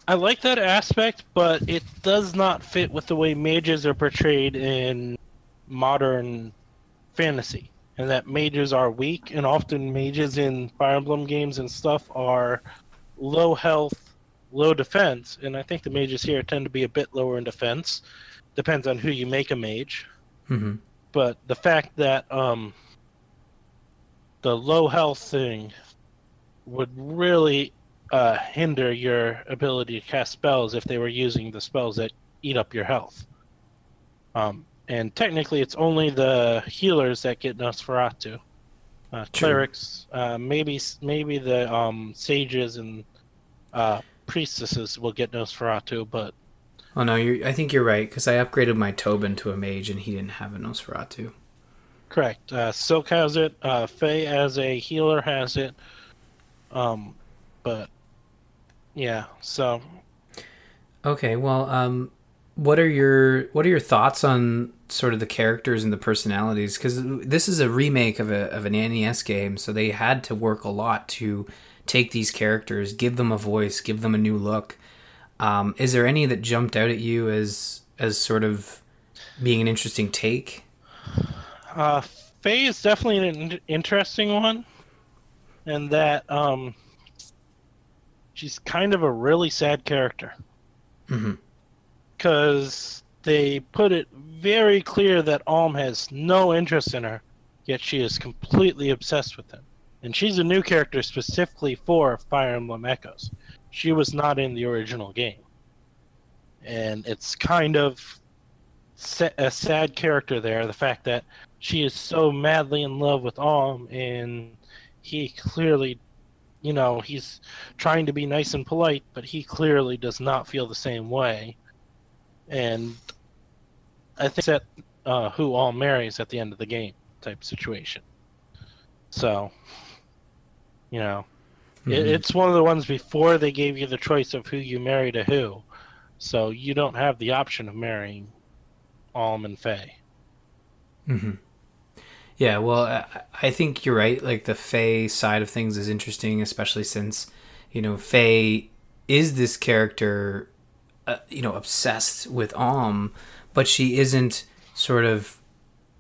I like that aspect, but it does not fit with the way mages are portrayed in modern fantasy. And that mages are weak, and often mages in Fire Emblem games and stuff are low health, low defense. And I think the mages here tend to be a bit lower in defense. Depends on who you make a mage. mhm. But the fact that um, the low health thing would really uh, hinder your ability to cast spells if they were using the spells that eat up your health. Um, and technically, it's only the healers that get Nosferatu. Uh, clerics, uh, maybe maybe the um, sages and uh, priestesses will get Nosferatu, but Oh no, I think you're right because I upgraded my Tobin to a mage and he didn't have a Nosferatu. Correct. Uh, Silk has it. Uh, Faye as a healer has it. Um, but yeah. So Okay, well, um, what are your what are your thoughts on sort of the characters and the personalities? Because this is a remake of a of an NES game, so they had to work a lot to take these characters, give them a voice, give them a new look. Um, is there any that jumped out at you as as sort of being an interesting take? Uh, Faye is definitely an interesting one, and that um, she's kind of a really sad character because they put it very clear that Alm has no interest in her, yet she is completely obsessed with him. And she's a new character specifically for Fire Emblem Echoes. She was not in the original game. And it's kind of a sad character there, the fact that she is so madly in love with Alm, and he clearly, you know, he's trying to be nice and polite, but he clearly does not feel the same way and I think that uh, who all marries at the end of the game type situation. So, you know, it, Mhm. it's one of the ones before they gave you the choice of who you marry to who, so you don't have the option of marrying Alm and Faye. hmm Yeah, well, I, think you're right. Like the Faye side of things is interesting, especially since you know Faye is this character, uh, you know, obsessed with Alm, but she isn't sort of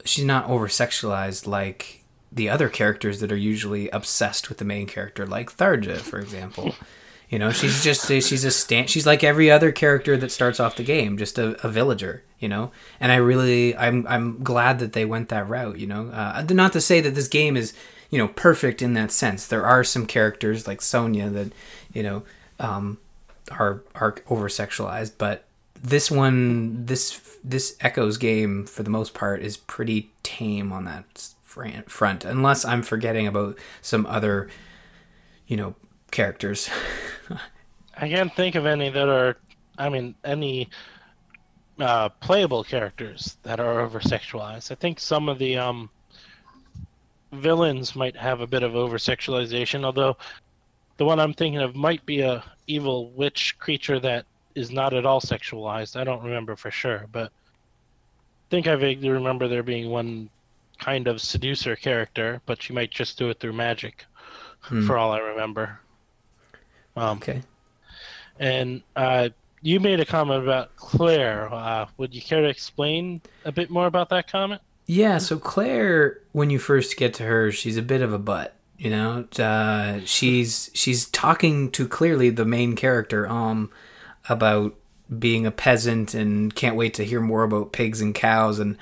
she's not over sexualized like the other characters that are usually obsessed with the main character, like Tharja, for example. You know, she's just she's a stand. She's like every other character that starts off the game, just a, a villager. You know, and I really, I'm I'm glad that they went that route. You know, uh, not to say that this game is you know perfect in that sense. There are some characters like Sonya that you know um, are are over sexualized, but this one, this this Echoes game for the most part is pretty tame on that front, unless I'm forgetting about some other you know characters. I can't think of any that are I mean, any uh, playable characters that are over sexualized. I think some of the um, villains might have a bit of over sexualization, although the one I'm thinking of might be a evil witch creature that is not at all sexualized. I don't remember for sure, but I think I vaguely remember there being one kind of seducer character, but she might just do it through magic, Hmm. for all I remember. Um, Okay. and uh, you made a comment about Claire. Uh, would you care to explain a bit more about that comment? Yeah, so Claire, when you first get to her, she's a bit of a butt. You know, uh, she's she's talking to clearly the main character, um, about being a peasant and can't wait to hear more about pigs and cows and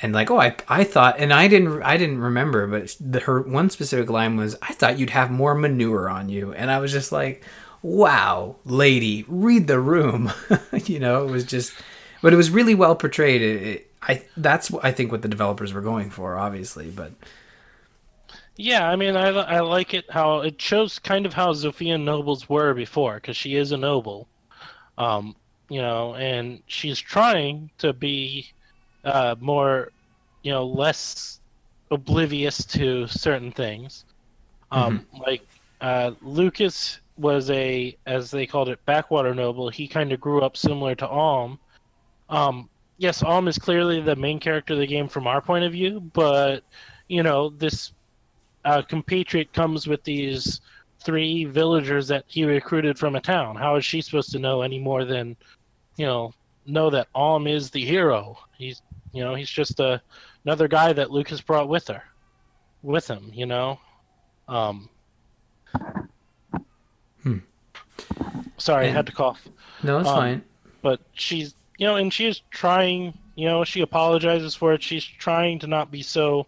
and like oh I I thought and I didn't I didn't remember but the, her one specific line was I thought you'd have more manure on you. And I was just like wow lady read the room. You know it was just but it was really well portrayed. It, it, I that's I think what the developers were going for obviously but Yeah, I mean, I, I like it how it shows kind of how Zofia nobles were before, because she is a noble, um, you know, and she's trying to be uh, more, you know, less oblivious to certain things. Um, Like uh, Lucas was a, as they called it, backwater noble. He kind of grew up similar to Alm. Um, yes, Alm is clearly the main character of the game from our point of view, but you know this uh, compatriot comes with these three villagers that he recruited from a town. How is she supposed to know any more than, you know, know that Alm is the hero? He's, you know, he's just a, another guy that Lucas brought with her, with him. You know, um. Hmm. Sorry, I had to cough no it's Um, fine but she's you know and she's trying you know she apologizes for it she's trying to not be so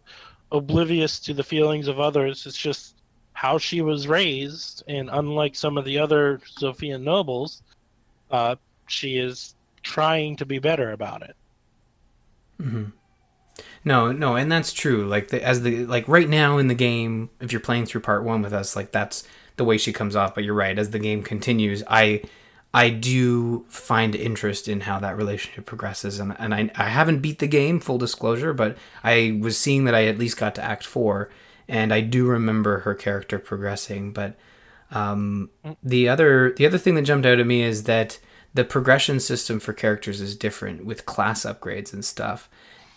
oblivious to the feelings of others it's just how she was raised and unlike some of the other Zofia nobles uh, she is trying to be better about it No, no, and that's true. Like the, as the like right now in the game, if you're playing through part one with us, like that's the way she comes off. But you're right. As the game continues, I I do find interest in how that relationship progresses, and and I I haven't beat the game full disclosure, but I was seeing that I at least got to Act Four, and I do remember her character progressing. But um, the other the other thing that jumped out at me is that the progression system for characters is different with class upgrades and stuff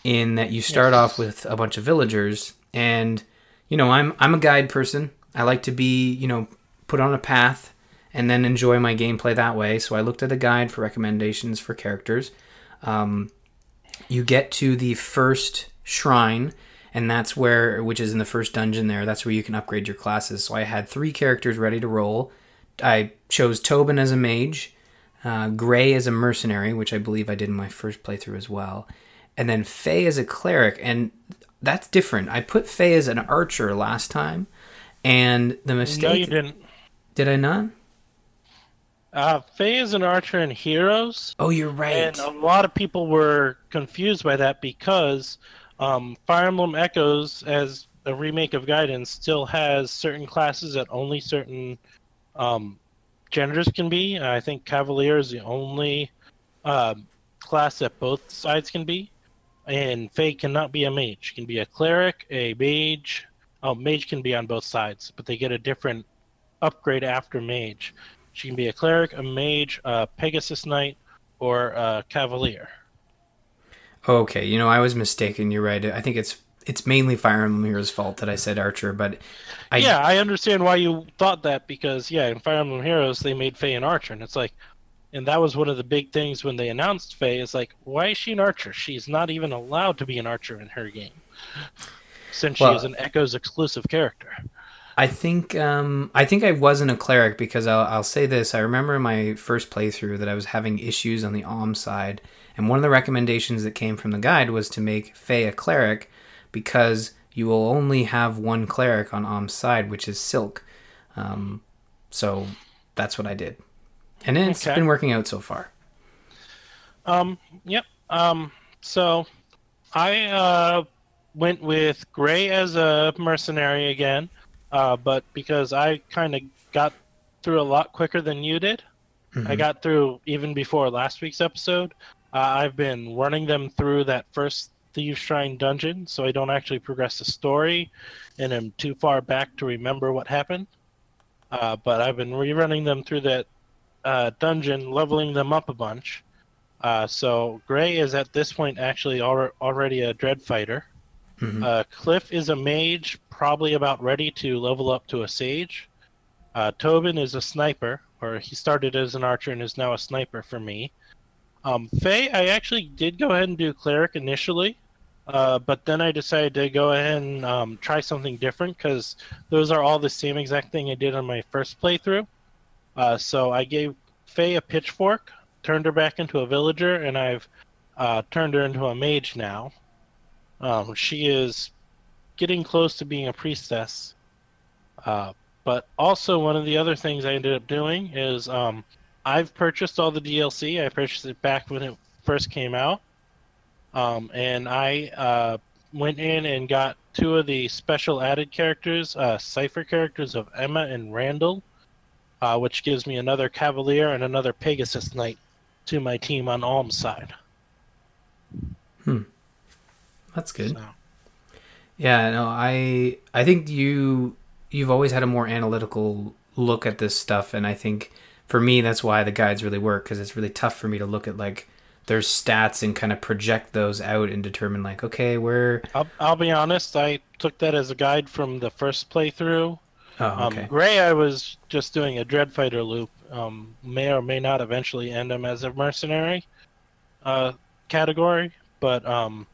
in that you start off with a bunch of villagers and you know I'm I'm a guide person. I like to be, you know, put on a path and then enjoy my gameplay that way. So I looked at a guide for recommendations for characters. Um, you get to the first shrine and that's where which is in the first dungeon there. That's where you can upgrade your classes. So I had 3 characters ready to roll. I chose Tobin as a mage, uh, Gray is a mercenary, which I believe I did in my first playthrough as well, and then Faye is a cleric, and that's different. I put Faye as an archer last time, and the mistake no you didn't did I not? uh, faye is an archer in heroes Oh, you're right. And a lot of people were confused by that because um, Fire Emblem Echoes, as a remake of Gaiden, still has certain classes that only certain um, genders can be. I think Cavalier is the only um, class that both sides can be. And Faye cannot be a mage. She can be a cleric, a mage. Oh, mage can be on both sides, but they get a different upgrade after mage. She can be a cleric, a mage, a Pegasus Knight, or a Cavalier. okay, you know I was mistaken. You're right. I think it's it's mainly Fire Emblem Heroes' fault that I said archer, but I yeah, I understand why you thought that because yeah, in Fire Emblem Heroes they made Faye an archer, and it's like, and that was one of the big things when they announced Faye. Is like, why is she an archer? She's not even allowed to be an archer in her game, since she Well- is an Echoes exclusive character. I think um, I think I wasn't a cleric because I'll, I'll say this. I remember in my first playthrough that I was having issues on the Alm side, and one of the recommendations that came from the guide was to make Faye a cleric because you will only have one cleric on Alm's side, which is Silk. Um, so that's what I did, and it's Okay. been working out so far. Um, yep. Um, so I uh, went with Gray as a mercenary again, uh, but because I kind of got through a lot quicker than you did, I got through even before last week's episode. Uh, I've been running them through that first Thieves Shrine dungeon, so I don't actually progress the story, and I'm too far back to remember what happened. Uh, but I've been rerunning them through that uh, dungeon, leveling them up a bunch. Uh, so Gray is at this point actually al- already a dread fighter. Mhm. Uh, Cliff is a mage, probably about ready to level up to a sage. Uh, Tobin is a sniper, or he started as an archer and is now a sniper for me. Um, Faye, I actually did go ahead and do cleric initially, uh, but then I decided to go ahead and um, try something different because those are all the same exact thing I did on my first playthrough. Uh, so I gave Faye a pitchfork, turned her back into a villager, and I've uh, turned her into a mage now. Um, she is getting close to being a priestess. Uh, but also, one of the other things I ended up doing is um, I've purchased all the DLC. I purchased it back when it first came out. Um, and I uh, went in and got two of the special added characters, uh, cipher characters of Emma and Randall, uh, which gives me another Cavalier and another Pegasus Knight to my team on Alm's side. Hmm, That's good. So, Yeah, no, I I think you you've always had a more analytical look at this stuff, and I think for me that's why the guides really work because it's really tough for me to look at like their stats and kind of project those out and determine like okay where I'll, I'll be honest, I took that as a guide from the first playthrough. oh Um, okay Gray, I was just doing a Dreadfighter loop. Um, may or may not eventually end him as a mercenary uh, category, but um,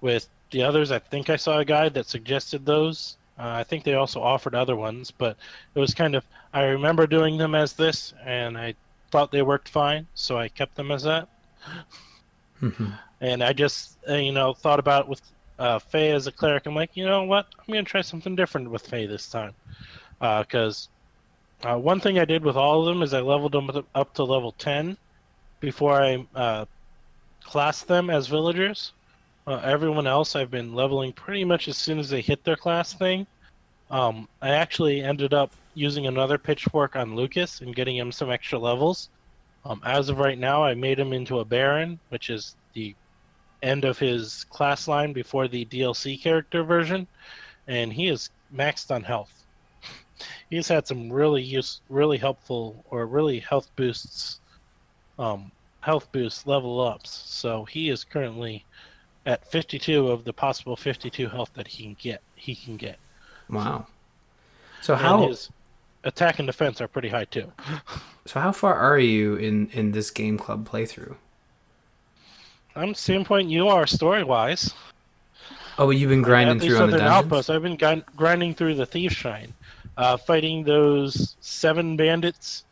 with the others, I think I saw a guide that suggested those. Uh, I think they also offered other ones, but it was kind of. I remember doing them as this, and I thought they worked fine, so I kept them as that. Mhm. And I just, uh, you know, thought about with uh, Faye as a cleric. I'm like, you know what? I'm gonna try something different with Faye this time, because uh, one thing I did with all of them is I leveled them up- up to level 10 before I uh, classed them as villagers. Uh, everyone else I've been leveling pretty much as soon as they hit their class thing. Um, I actually ended up using another pitchfork on Lucas and getting him some extra levels. Um, as of right now, I made him into a Baron, which is the end of his class line before the DLC character version, and he is maxed on health. He's had some really use, really helpful or really health boosts, um, health boosts level ups. So he is currently at 52 of the possible 52 health that he can get. He can get. wow so how his attack and defense are pretty high too. so how far are you in in this game club playthrough I'm same point you are story wise. oh but you've been grinding through on the Outpost, I've been grin- grinding through the Thief Shrine, uh, fighting those seven bandits,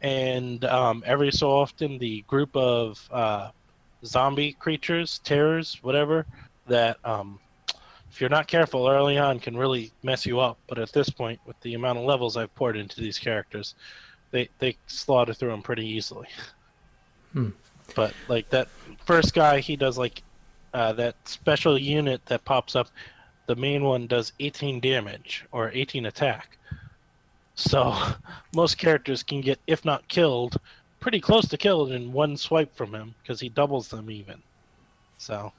and um, every so often the group of uh, zombie creatures, terrors, whatever, that um, if you're not careful early on can really mess you up. But at this point, with the amount of levels I've poured into these characters, they they slaughter through them pretty easily. Hmm. But like that first guy, he does like uh, that special unit that pops up. The main one does 18 damage or 18 attack. So most characters can get, if not killed, pretty close to killed in one swipe from him because he doubles them even. So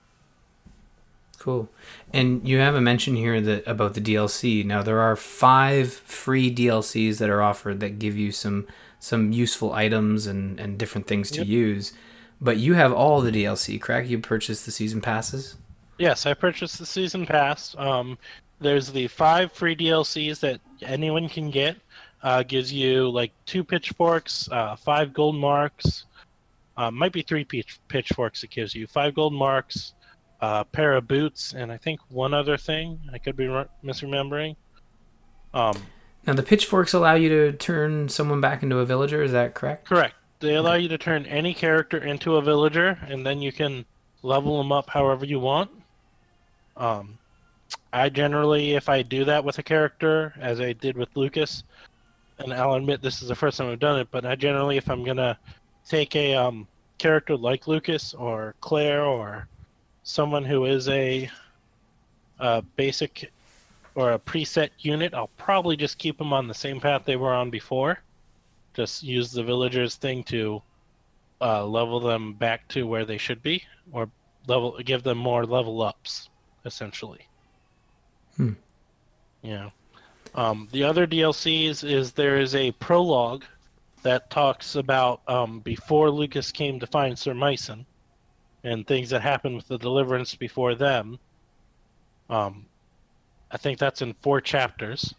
Cool. And you have a mention here that about the DLC. Now there are five free DLCs that are offered that give you some some useful items and and different things to Yep. use. But you have all the DLC, correct? You purchased the season passes. yes, I purchased the season pass. Um, there's the five free DLCs that anyone can get. Uh, gives you like two pitchforks, uh, five gold marks. Uh, might be three pitch- pitchforks. It gives you five gold marks, a pair of boots, and I think one other thing. I could be re- misremembering. Um, Now the pitchforks allow you to turn someone back into a villager. Is that correct? Correct. They allow you to turn any character into a villager, and then you can level them up however you want. Um, I generally, if I do that with a character, as I did with Lucas, and I'll admit this is the first time I've done it, but I generally, if I'm gonna take a um, character like Lucas or Claire or someone who is a, a basic or a preset unit, I'll probably just keep them on the same path they were on before Just use the villagers thing to uh, level them back to where they should be, or level give them more level ups, essentially. Hmm. Yeah. Um, the other DLCs is there is a prologue that talks about um, before Lucas came to find Sir Mycen and things that happened with the Deliverance before them. Um, I think that's in four chapters.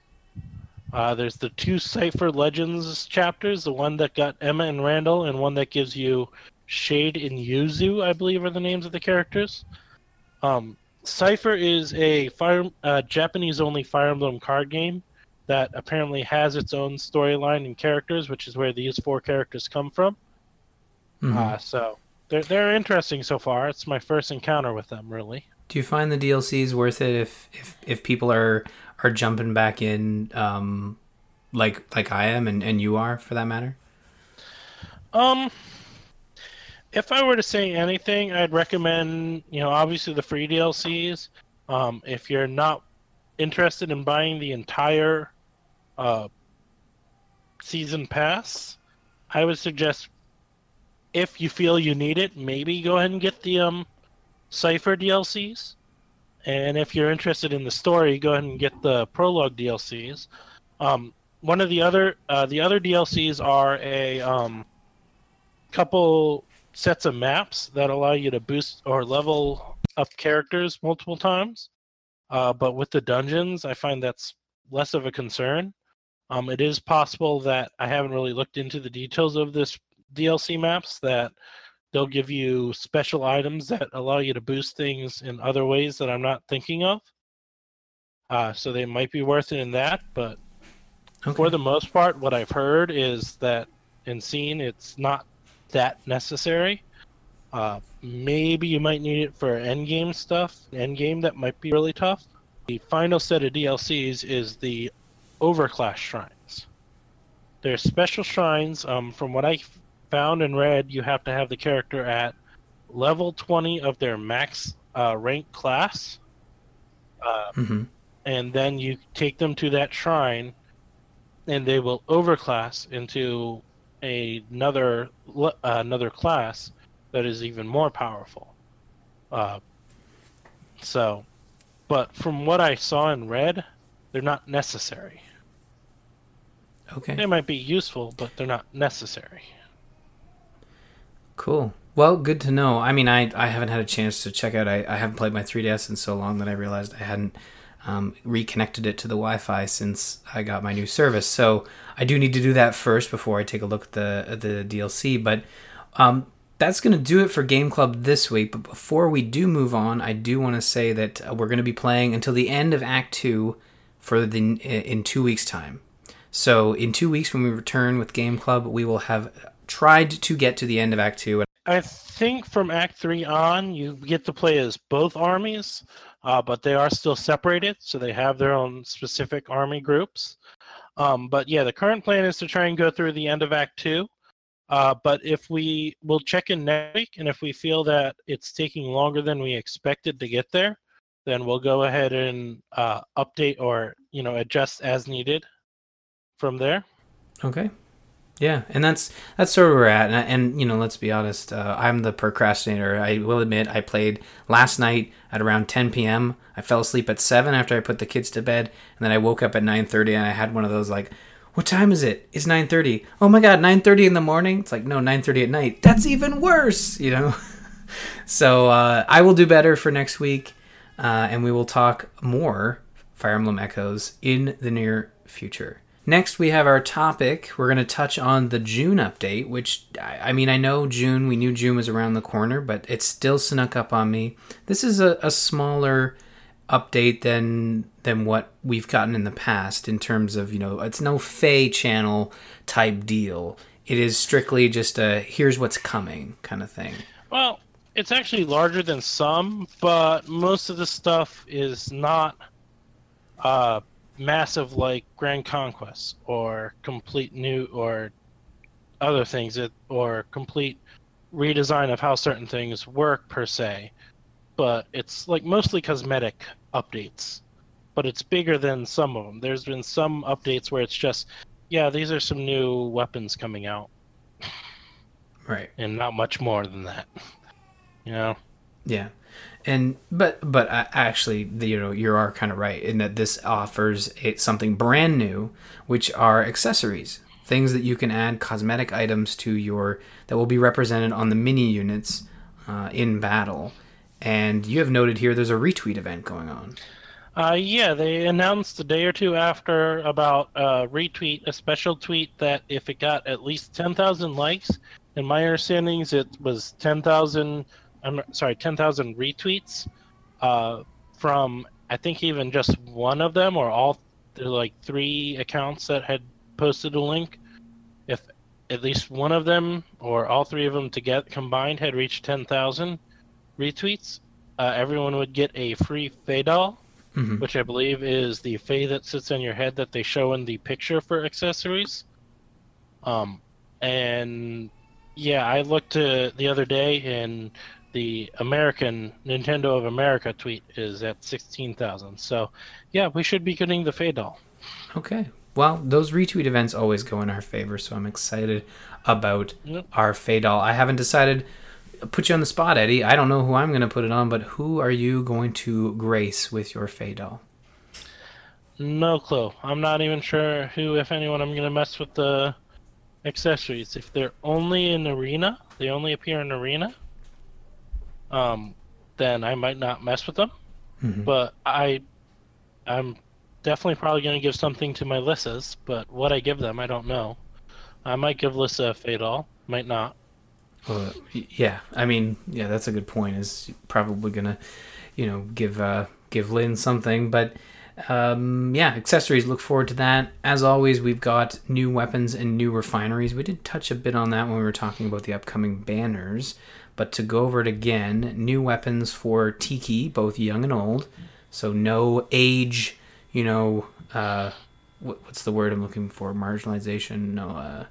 Uh, there's the two Cipher Legends chapters, the one that got Emma and Randall, and one that gives you Shade and Yuzu, I believe are the names of the characters. Um, Cipher is a fire, uh, Japanese-only Fire Emblem card game that apparently has its own storyline and characters, which is where these four characters come from. Mhm. Uh, so they're they're interesting so far. It's my first encounter with them, really. Do you find the DLCs worth it if if if people are are jumping back in um like like I am and, and you are for that matter? Um, if I were to say anything, I'd recommend you know obviously the free DLCs. Um, if you're not interested in buying the entire uh, season pass, I would suggest if you feel you need it, maybe go ahead and get the um, Cipher DLCs. And if you're interested in the story, go ahead and get the prologue DLCs. Um, one of the other uh, the other DLCs are a um, couple sets of maps that allow you to boost or level up characters multiple times. Uh, but with the dungeons, I find that's less of a concern. Um, it is possible that I haven't really looked into the details of this DLC maps that they'll give you special items that allow you to boost things in other ways that I'm not thinking of. Uh, so they might be worth it in that, but for the most part, what I've heard is that and seen it's not that necessary. Uh, maybe you might need it for endgame stuff. Endgame that might be really tough. The final set of DLCs is the Overclass shrines. They're special shrines. Um, from what I found and read, you have to have the character at level 20 of their max uh, rank class. Uh, hmm and then you take them to that shrine and they will overclass into a- another uh, another class that is even more powerful uh, so but from what i saw and read they're not necessary Okay. they might be useful but they're not necessary Cool. Well, good to know. I mean, I I haven't had a chance to check out. I, I haven't played my 3DS in so long that I realized I hadn't um, reconnected it to the Wi-Fi since I got my new service. So I do need to do that first before I take a look at the the DLC. But um, that's going to do it for Game Club this week. But before we do move on, I do want to say that uh, we're going to be playing until the end of Act Two for the in two weeks' time. So in two weeks, when we return with Game Club, we will have tried to get to the end of Act Two. i think from act 3 on you get to play as both armies uh, but they are still separated so they have their own specific army groups Um, but yeah, the current plan is to try and go through the end of Act Two. Uh, but if we will check in next week, and if we feel that it's taking longer than we expected to get there, then we'll go ahead and uh, update or you know adjust as needed from there. Okay. Yeah, and that's that's where we're at, and, and you know, let's be honest. Uh, I'm the procrastinator. I will admit, I played last night at around 10 p.m. I fell asleep at seven after I put the kids to bed, and then I woke up at 9:30, and I had one of those like, "What time is it? It's 9:30. Oh my god, 9:30 in the morning." It's like no, 9:30 at night. That's even worse, you know. so uh, I will do better for next week, uh, and we will talk more Fire Emblem Echoes in the near future. Next, we have our topic. We're going to touch on the June update, which, I mean, I know June, we knew June was around the corner, but it still snuck up on me. This is a, a smaller update than than what we've gotten in the past in terms of, you know, it's no Feh channel type deal. It is strictly just a here's what's coming kind of thing. Well, it's actually larger than some, but most of the stuff is not uh, massive like Grand conquests or complete new or other things that or complete redesign of how certain things work per se. But it's like mostly cosmetic updates. But it's bigger than some of them. There's been some updates where it's just yeah, these are some new weapons coming out, Right. and not much more than that. You know, Yeah, and but but I, actually, you know, you are kind of right in that this offers it something brand new, which are accessories, things that you can add cosmetic items to your that will be represented on the mini units uh, in battle. And you have noted here there's a retweet event going on. Uh, yeah, they announced a day or two after about uh, retweet a special tweet that if it got at least ten thousand likes, in my understandings, it was ten thousand. I'm sorry, ten thousand retweets uh, from I think even just one of them or all like three accounts that had posted a link. If at least one of them or all three of them together combined had reached ten thousand retweets, uh, everyone would get a free Feh doll Mhm. which I believe is the Feh that sits on your head that they show in the picture for accessories. Um, and yeah, I looked uh, the other day, and the American Nintendo of America tweet is at sixteen thousand. So, yeah, we should be getting the Feh doll. Okay. Well, those retweet events always go in our favor, so I'm excited about Yep. our Feh doll. I haven't decided. Put you on the spot, Eddie. I don't know who I'm going to put it on, but who are you going to grace with your Feh doll? No clue. I'm not even sure who, if anyone, I'm gonna mess with the accessories. If they're only in arena, they only appear in arena. Um, then I might not mess with them. Mhm. But I, I'm definitely probably gonna give something to my Lissas. But what I give them, I don't know. I might give Lissa a Fatal. Might not. Well, yeah, I mean, yeah, that's a good point. Is probably gonna, you know, give uh, give Lyn something, but um, yeah, accessories. Look forward to that. As always, we've got new weapons and new refineries. We did touch a bit on that when we were talking about the upcoming banners, but to go over it again, new weapons for Tiki, both young and old. So no age, you know, uh, what, what's the word I'm looking for? Marginalization. No, uh,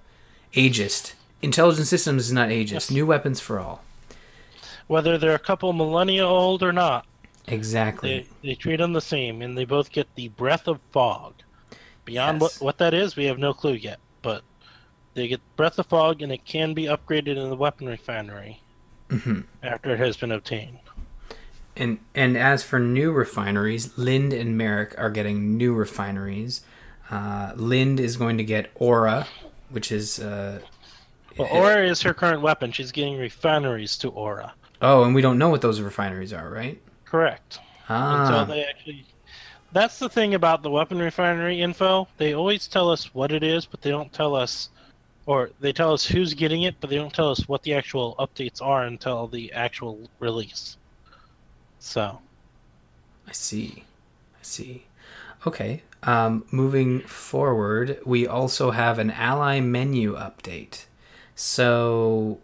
ageist. Intelligent systems is not ageist. Yes. New weapons for all. Whether they're a couple millennia old or not, Exactly. they they treat them the same, and they both get the Breath of Fog. Beyond Yes. what what that is, we have no clue yet. But they get Breath of Fog, and it can be upgraded in the weapon refinery hmm after it has been obtained. And and as for new refineries, Linde and Merric are getting new refineries. Uh, Linde is going to get Aura, which is uh, Well, Aura is her current weapon. She's getting refineries to Aura. oh, and we don't know what those refineries are, right? Correct. Ah, Until they actually. That's the thing about the weapon refinery info. They always tell us what it is, but they don't tell us, or they tell us who's getting it, but they don't tell us what the actual updates are until the actual release. So, I see. I see. Okay. Um, moving forward, we also have an ally menu update. So,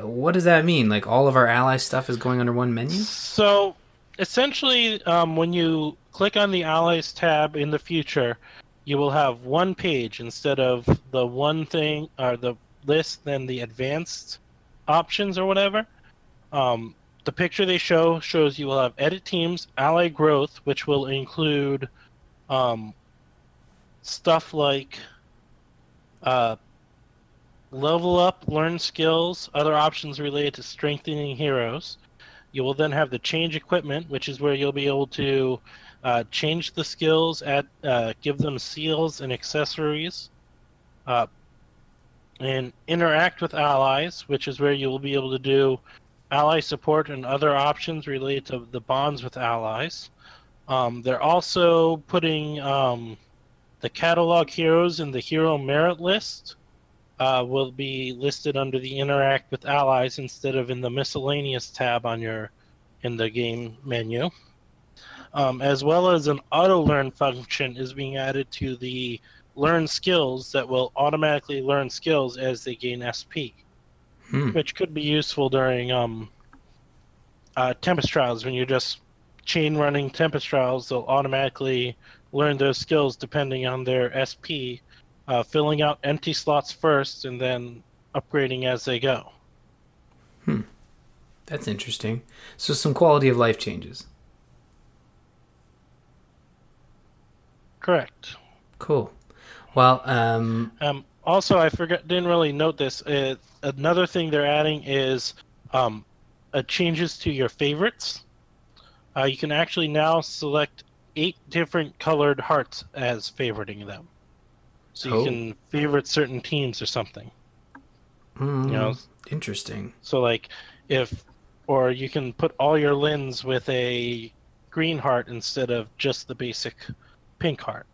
what does that mean? Like all of our ally stuff is going under one menu? so essentially, um, when you click on the Allies tab in the future, you will have one page instead of the one thing or the list, then the advanced options or whatever. Um, the picture they show shows you will have edit teams, ally growth, which will include um, stuff like uh, level up, learn skills, other options related to strengthening heroes. You will then have the change equipment, which is where you'll be able to uh, change the skills, at uh, give them seals and accessories, uh, and interact with allies, which is where you will be able to do ally support and other options related to the bonds with allies. Um, they're also putting um, the catalog heroes in the hero merit list. Uh, will be listed under the interact with allies instead of in the miscellaneous tab on your in the game menu. Um, as well as an auto learn function is being added to the learn skills that will automatically learn skills as they gain SP Hmm. which could be useful during um, uh, Tempest trials when you're just chain running Tempest trials. They'll automatically learn those skills depending on their SP, uh, filling out empty slots first and then upgrading as they go. Hmm. That's interesting. So some quality of life changes. Correct. Cool. Well, um, Um, also, I forgot didn't really note this. Uh, another thing they're adding is um, uh, changes to your favorites. Uh, you can actually now select eight different colored hearts as favoriting them. So you can favorite certain teams or something. mm, You know, interesting. so like if, or you can put all your Lyns with a green heart instead of just the basic pink heart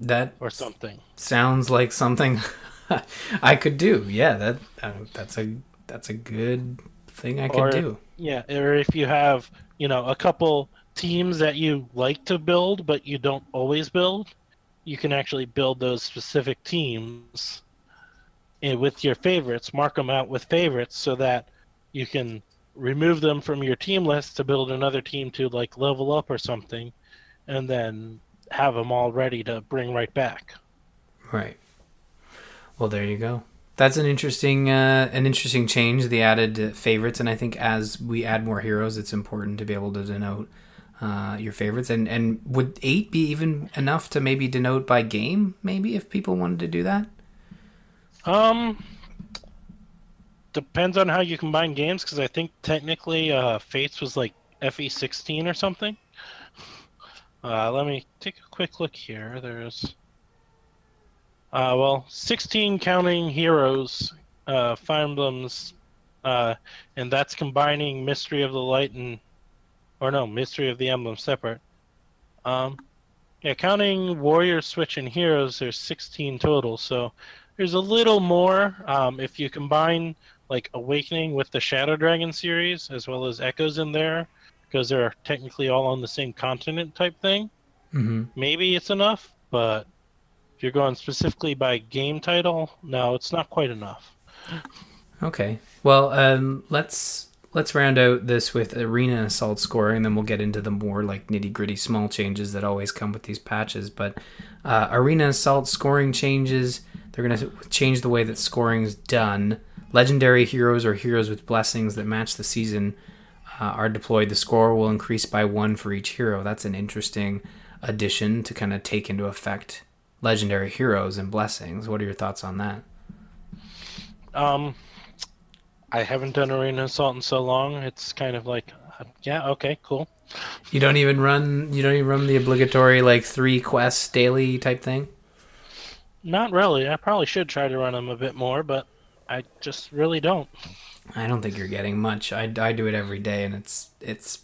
That or something. sounds like something I could do. Yeah, that uh, that's a that's a good thing I could Or- do. Yeah, or if you have, you know, a couple teams that you like to build but you don't always build, you can actually build those specific teams and with your favorites, mark them out with favorites so that you can remove them from your team list to build another team to like level up or something and then have them all ready to bring right back. Right. Well, there you go. That's an interesting uh, an interesting change. The added favorites, and I think as we add more heroes, it's important to be able to denote uh, your favorites. And and would eight be even enough to maybe denote by game? Maybe if people wanted to do that. Um, depends on how you combine games because I think technically uh, Fates was like FE16 or something. Uh, let me take a quick look here. There's, uh, well, 16 counting heroes, uh, Fire Emblems, uh, and that's combining Mystery of the Light and, or no, Mystery of the Emblem separate. Um, yeah, counting Warrior, Switch, and Heroes, there's 16 total. So there's a little more um, if you combine like Awakening with the Shadow Dragon series, as well as Echoes in there, because they're technically all on the same continent type thing. Mm-hmm. Maybe it's enough, but if you're going specifically by game title, no, it's not quite enough. Okay. Well, um, let's let's round out this with arena assault scoring, and then we'll get into the more like nitty gritty small changes that always come with these patches. But uh, arena assault scoring changes. They're going to change the way that scoring's done. Legendary heroes or heroes with blessings that match the season uh, are deployed. The score will increase by one for each hero. That's an interesting addition to kind of take into effect legendary heroes and blessings. What are your thoughts on that? Um, I haven't done Arena Assault in so long. It's kind of like, uh, yeah, okay, cool. You don't even run. You don't even run the obligatory like three quests daily type thing. Not really. I probably should try to run them a bit more, but I just really don't. I don't think you're getting much. I, I do it every day, and it's it's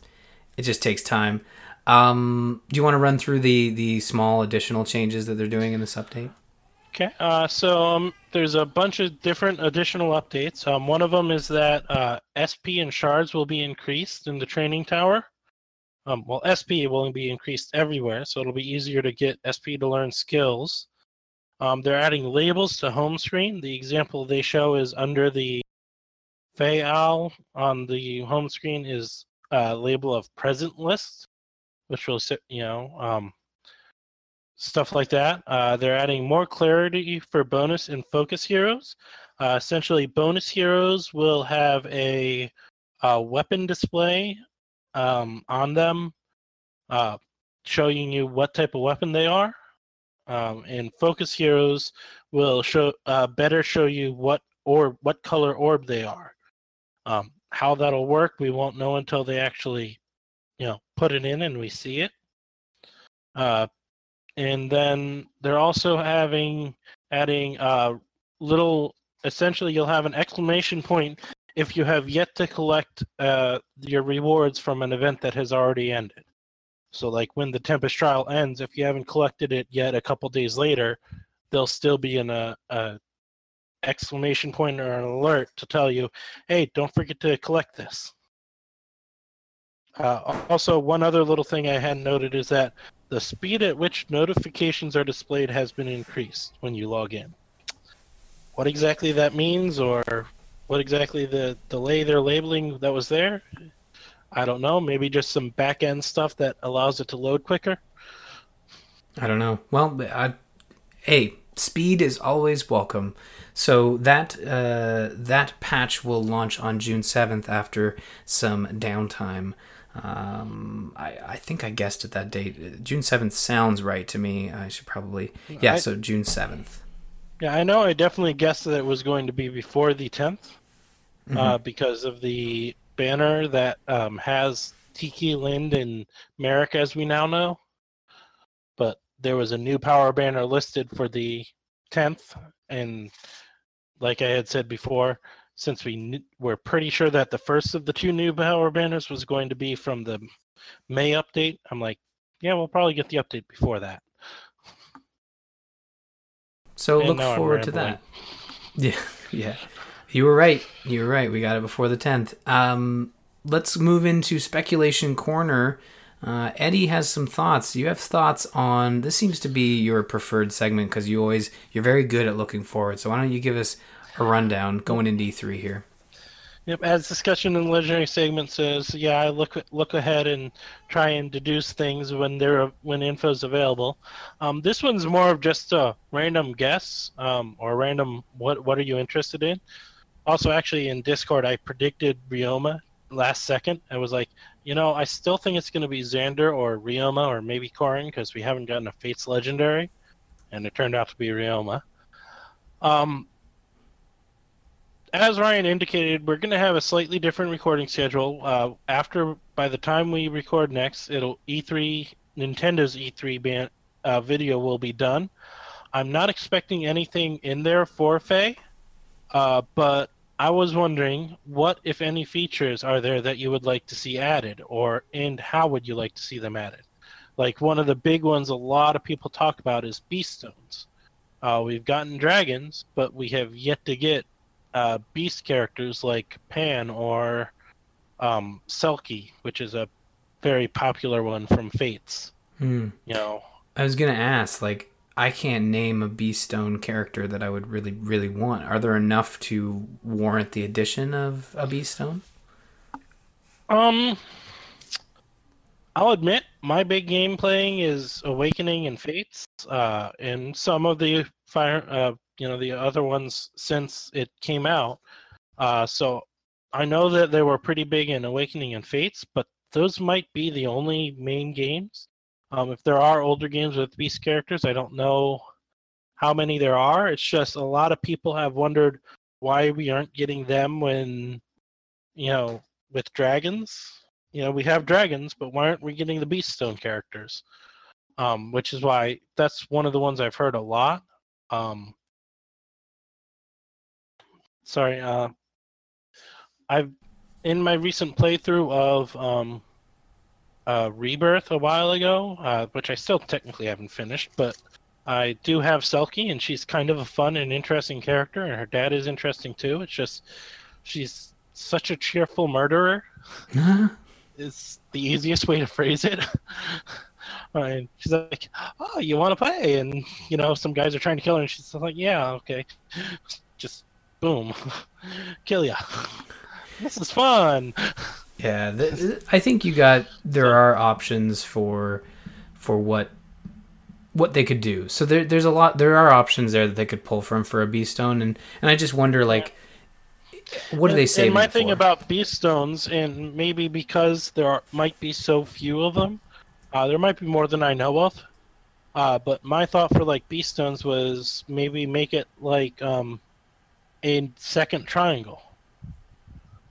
it just takes time. Um, do you want to run through the the small additional changes that they're doing in this update? Okay, uh, so um, there's a bunch of different additional updates. Um, one of them is that uh, SP and shards will be increased in the training tower. Um, well, SP will be increased everywhere, so it'll be easier to get SP to learn skills. Um, they're adding labels to home screen. The example they show is under the Feh Owl on the home screen is a label of present list, which will sit, you know, um, stuff like that. Uh, they're adding more clarity for bonus and focus heroes. Uh, essentially, bonus heroes will have a, a weapon display um, on them, uh, showing you what type of weapon they are. Um, and focus heroes will show uh, better show you what or what color orb they are. Um, how that'll work, we won't know until they actually, you know, put it in and we see it. Uh, and then they're also having adding uh, little. Essentially, you'll have an exclamation point if you have yet to collect uh, your rewards from an event that has already ended. So, like when the Tempest trial ends, if you haven't collected it yet, a couple days later, there'll still be an a, a exclamation point or an alert to tell you, "Hey, don't forget to collect this." Uh, also, one other little thing I hadn't noted is that the speed at which notifications are displayed has been increased when you log in. What exactly that means, or what exactly the delay they're labeling that was there, I don't know. Maybe just some back end stuff that allows it to load quicker. I don't know. Well, I, hey, speed is always welcome. So that uh, that patch will launch on June seventh after some downtime. Um, I, I think I guessed at that date. June 7th sounds right to me. I should probably. Yeah, I- so June 7th. Yeah, I know. I definitely guessed that it was going to be before the 10th uh, because of the banner that um, has Tiki, Linde, and Merric as we now know. But there was a new power banner listed for the 10th, and like I had said before, since we were pretty sure that the first of the two new power banners was going to be from the May update, I'm like, yeah, we'll probably get the update before that. So And look forward to that. Yeah, yeah. You were right. You were right. We got it before the 10th. Um, let's move into speculation corner. Uh, Eddie has some thoughts. You have thoughts on this. Seems to be your preferred segment because you always you're very good at looking forward. So why don't you give us a rundown going into E3 here? Yep, as discussion in the legendary segment says, yeah, I look look ahead and try and deduce things when they're when info's available. Um, this one's more of just a random guess um, or random what what are you interested in. Also, actually, in Discord, I predicted Ryoma last second. I was like, you know, I still think it's going to be Xander or Ryoma or maybe Corrin because we haven't gotten a Fates legendary, and it turned out to be Ryoma. Um, as Ryan indicated, we're going to have a slightly different recording schedule. Uh, after, by the time we record next, it'll E3 Nintendo's E3 ban, uh, video will be done. I'm not expecting anything in there for Feh, uh, but I was wondering what, if any, features are there that you would like to see added, or and how would you like to see them added? Like one of the big ones a lot of people talk about is beast stones. Uh, we've gotten dragons, but we have yet to get uh, beast characters like Panne or um, Selkie, which is a very popular one from Fates. Hmm. You know, I was gonna ask, like, I can't name a Beast Stone character that I would really, really want. Are there enough to warrant the addition of a Beast Stone? um, I'll admit my big game playing is Awakening and Fates, uh, and some of the fire, uh, you know, the other ones since it came out. Uh, so I know that they were pretty big in Awakening and Fates, but those might be the only main games. Um, if there are older games with beast characters, I don't know how many there are. It's just a lot of people have wondered why we aren't getting them when, you know, with dragons. You know, we have dragons, but why aren't we getting the beast stone characters? Um, which is why that's one of the ones I've heard a lot. Um, sorry, uh, I've in my recent playthrough of um, uh, Rebirth a while ago, uh, which I still technically haven't finished, but I do have Selkie, and she's kind of a fun and interesting character, and her dad is interesting too. It's just she's such a cheerful murderer. is the easiest way to phrase it. and she's like, "Oh, you want to play?" And you know, some guys are trying to kill her, and she's like, "Yeah, okay." Just boom, kill ya. This is fun. Yeah, th- I think you got there are options for for what what they could do. So there there's a lot there are options there that they could pull from for a beast stone and and I just wonder like what do they say my thing about beast stones, and maybe because there are, might be so few of them, uh, there might be more than I know of. Uh, but my thought for like beast stones was maybe make it like um, a second triangle.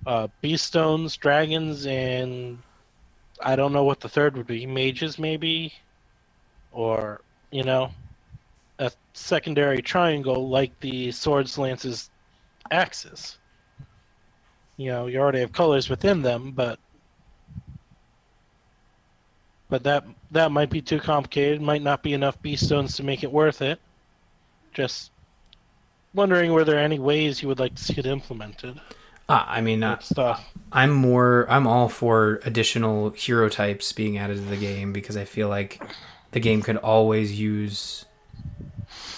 Uh, beast stones, dragons, and I don't know what the third would be. Mages, maybe, or you know, a secondary triangle like the swords, lances, axes. You know you already have colors within them but but that that might be too complicated. Might not be enough beast stones to make it worth it. Just wondering were there any ways you would like to see it implemented Ah, I mean, uh, stuff. I'm more I'm all for additional hero types being added to the game because I feel like the game could always use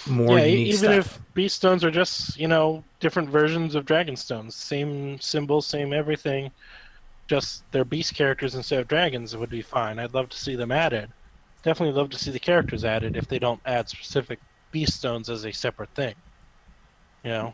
more yeah unique even stuff. if beast stones are just you know different versions of dragon stones same symbols same everything just they're beast characters instead of dragons would be fine. I'd love to see them added. Definitely love to see the characters added if they don't add specific beast stones as a separate thing you know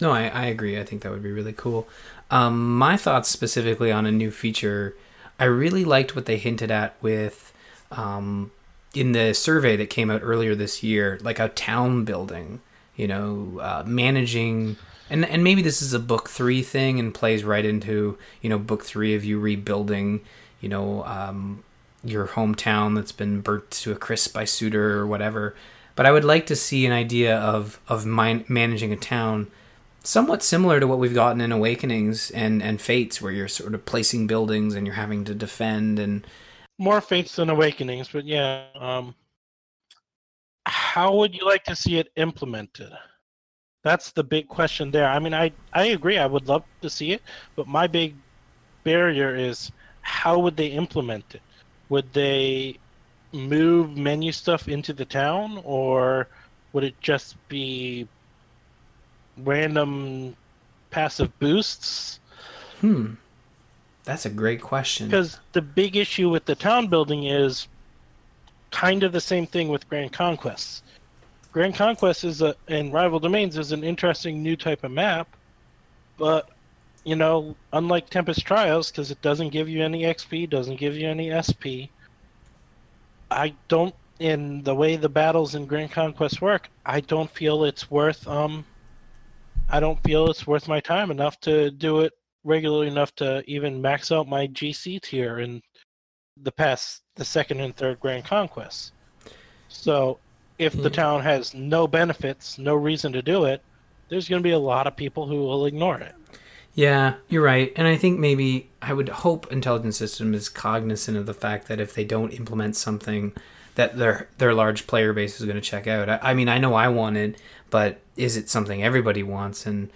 No, I, I agree. I think that would be really cool. Um, my thoughts specifically on a new feature, I really liked what they hinted at with um, in the survey that came out earlier this year, like a town building, you know, uh, managing. And, and maybe this is a book three thing and plays right into you know book three of you rebuilding you know um, your hometown that's been burnt to a crisp by Surtr or whatever. But I would like to see an idea of of min- managing a town somewhat similar to what we've gotten in Awakenings and and Fates, where you're sort of placing buildings and you're having to defend and more Fates than Awakenings. But yeah, um, how would you like to see it implemented? That's the big question there. I mean, I I agree. I would love to see it, but my big barrier is how would they implement it? Would they move menu stuff into the town, or would it just be random passive boosts? Hmm. That's a great question. Because the big issue with the town building is kind of the same thing with Grand Conquests. Grand Conquest is a and Rival Domains is an interesting new type of map, but you know, unlike Tempest Trials, because it doesn't give you any XP, doesn't give you any SP. I don't, in the way the battles in Grand Conquest work, I don't feel it's worth um I don't feel it's worth my time enough to do it regularly enough to even max out my GC tier in the past the second and third Grand Conquests. So if the hmm. town has no benefits, no reason to do it, there's going to be a lot of people who will ignore it. Yeah, you're right. And I think maybe I would hope intelligence System is cognizant of the fact that if they don't implement something that their their large player base is going to check out. I, I mean, I know I want it, but is it something everybody wants? And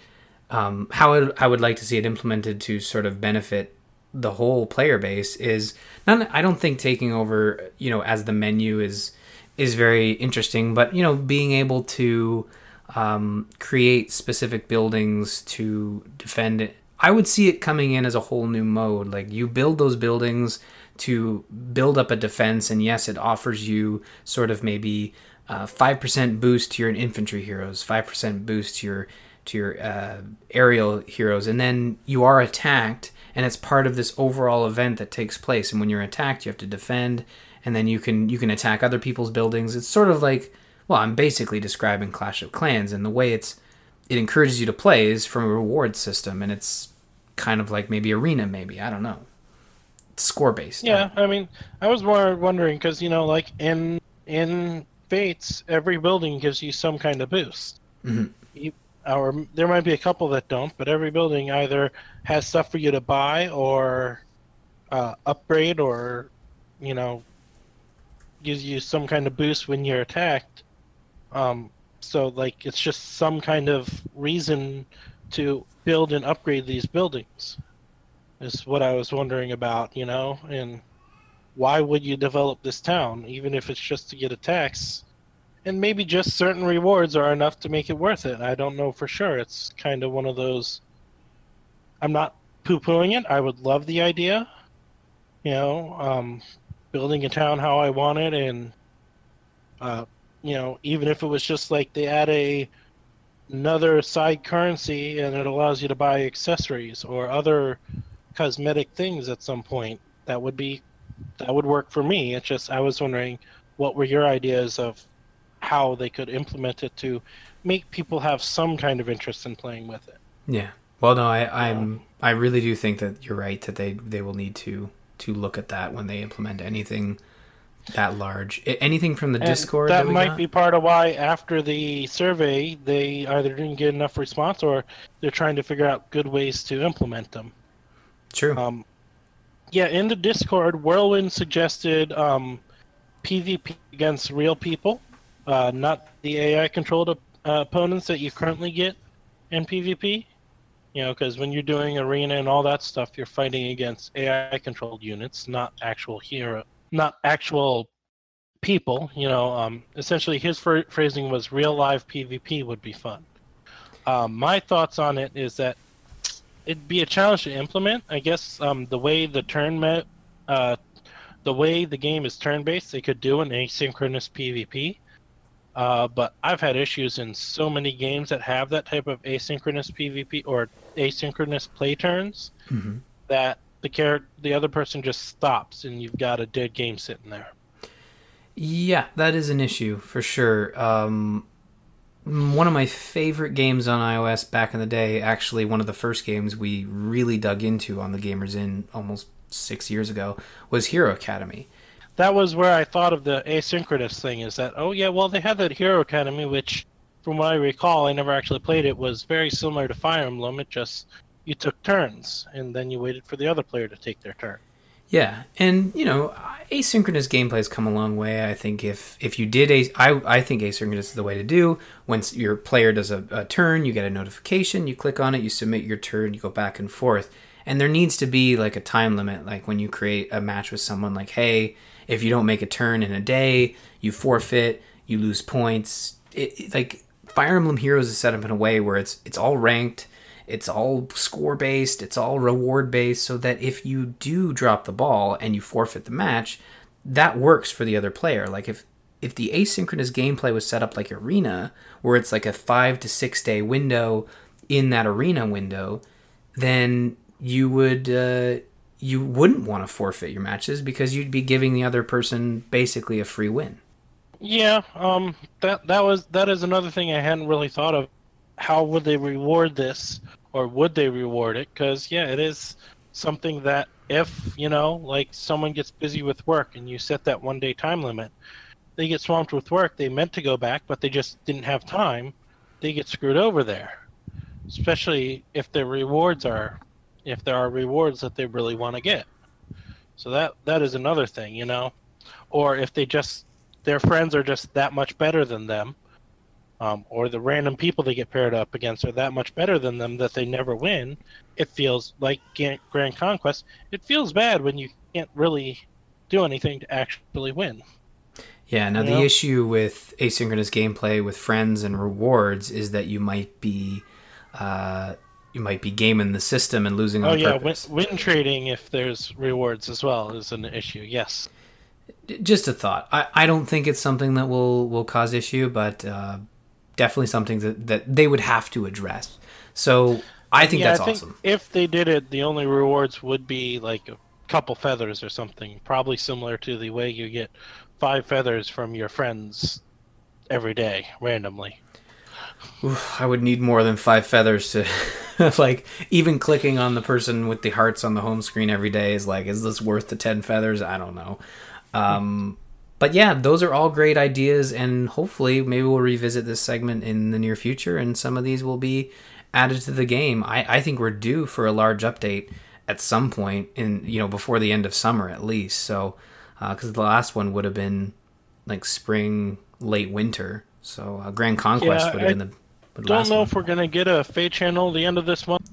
um, how I would like to see it implemented to sort of benefit the whole player base is not. I don't think taking over, you know, as the menu is is very interesting, but you know, being able to um, create specific buildings to defend it. I would see it coming in as a whole new mode. Like you build those buildings to build up a defense, and yes, it offers you sort of maybe five uh, percent boost to your infantry heroes, five percent boost to your to your uh, aerial heroes, and then you are attacked, and it's part of this overall event that takes place. And when you're attacked, you have to defend, and then you can you can attack other people's buildings. It's sort of like well, I'm basically describing Clash of Clans, and the way it's it encourages you to play is from a reward system, and it's kind of like maybe arena, maybe I don't know, score based. Yeah, I mean, I was more wondering because you know, like in in Fates, every building gives you some kind of boost. Mm-hmm. You, or there might be a couple that don't, but every building either has stuff for you to buy or uh, upgrade, or you know, gives you some kind of boost when you're attacked. Um, so like it's just some kind of reason to build and upgrade these buildings is what I was wondering about, you know, and why would you develop this town even if it's just to get a tax? And maybe just certain rewards are enough to make it worth it. I don't know for sure. It's kind of one of those I'm not poo-pooing it. I would love the idea. You know, um, building a town how I want it and uh, you know, even if it was just like they add a another side currency and it allows you to buy accessories or other cosmetic things at some point, that would be that would work for me. It's just I was wondering what were your ideas of how they could implement it to make people have some kind of interest in playing with it. Yeah. Well, no, I, I'm I really do think that you're right that they they will need to to look at that when they implement anything that large. Anything from the and Discord? That, that might got? be part of why after the survey they either didn't get enough response or they're trying to figure out good ways to implement them. True. Um, yeah, in the Discord, Whirlwind suggested um, PvP against real people, uh, not the AI-controlled uh, opponents that you currently get in PvP. You know, because when you're doing arena and all that stuff, you're fighting against AI-controlled units, not actual hero not actual people. You know, um, essentially his phrasing was real live PvP would be fun. Um, my thoughts on it is that it'd be a challenge to implement. I guess um, the way the turn met, uh, the way the game is turn based, they could do an asynchronous PvP. Uh, but I've had issues in so many games that have that type of asynchronous PvP or asynchronous play turns mm-hmm. that the char- the other person just stops and you've got a dead game sitting there. Yeah, that is an issue for sure. Um, Mm, one of my favorite games on iOS back in the day, actually one of the first games we really dug into on the Gamers Inn almost six years ago, was Hero Academy. That was where I thought of the asynchronous thing. Is that oh yeah, well they had that Hero Academy, which from what I recall, I never actually played it, was very similar to Fire Emblem. It just you took turns and then you waited for the other player to take their turn. Yeah, and you know, asynchronous gameplay has come a long way. I think if if you did a, I I think asynchronous is the way to do. Once your player does a, a turn, you get a notification, you click on it, you submit your turn, you go back and forth. And there needs to be like a time limit, like when you create a match with someone, like hey, if you don't make a turn in a day, you forfeit, you lose points. It, it, like Fire Emblem Heroes is set up in a way where it's it's all ranked it's all score based, it's all reward based, so that if you do drop the ball and you forfeit the match, that works for the other player. Like if if the asynchronous gameplay was set up like Arena, where it's like a five to six day window in that Arena window, then you would uh, you wouldn't want to forfeit your matches because you'd be giving the other person basically a free win. Yeah, um, that that was that is another thing I hadn't really thought of. How would they reward this? Or would they reward it? Because yeah, it is something that if you know, like someone gets busy with work and you set that one day time limit, they get swamped with work. They meant to go back, but they just didn't have time. They get screwed over there, especially if their rewards are, if there are rewards that they really want to get. So that that is another thing, you know, or if they just their friends are just that much better than them um, or the random people they get paired up against are that much better than them that they never win, it feels like Grand Conquest. It feels bad when you can't really do anything to actually win. Yeah, now you the know? issue with asynchronous gameplay with friends and rewards is that you might be uh, you might be gaming the system and losing oh, yeah. Win, win trading if there's rewards as well is an issue. Yes. Just a thought. I, I don't think it's something that will will cause issue, but uh, definitely something that, that they would have to address. So I think yeah, that's I think awesome. If they did it, the only rewards would be like a couple feathers or something, probably similar to the way you get five feathers from your friends every day randomly. Oof, I would need more than five feathers to like even clicking on the person with the hearts on the home screen every day is like is this worth the 10 feathers? I don't know. Um but yeah, those are all great ideas, and hopefully, maybe we'll revisit this segment in the near future, and some of these will be added to the game. I, I think we're due for a large update at some point in you know before the end of summer at least. So, because uh, the last one would have been like spring, late winter. So, uh, Grand Conquest yeah, would have been the. don't know one. if we're gonna get a Feh channel the end of this month.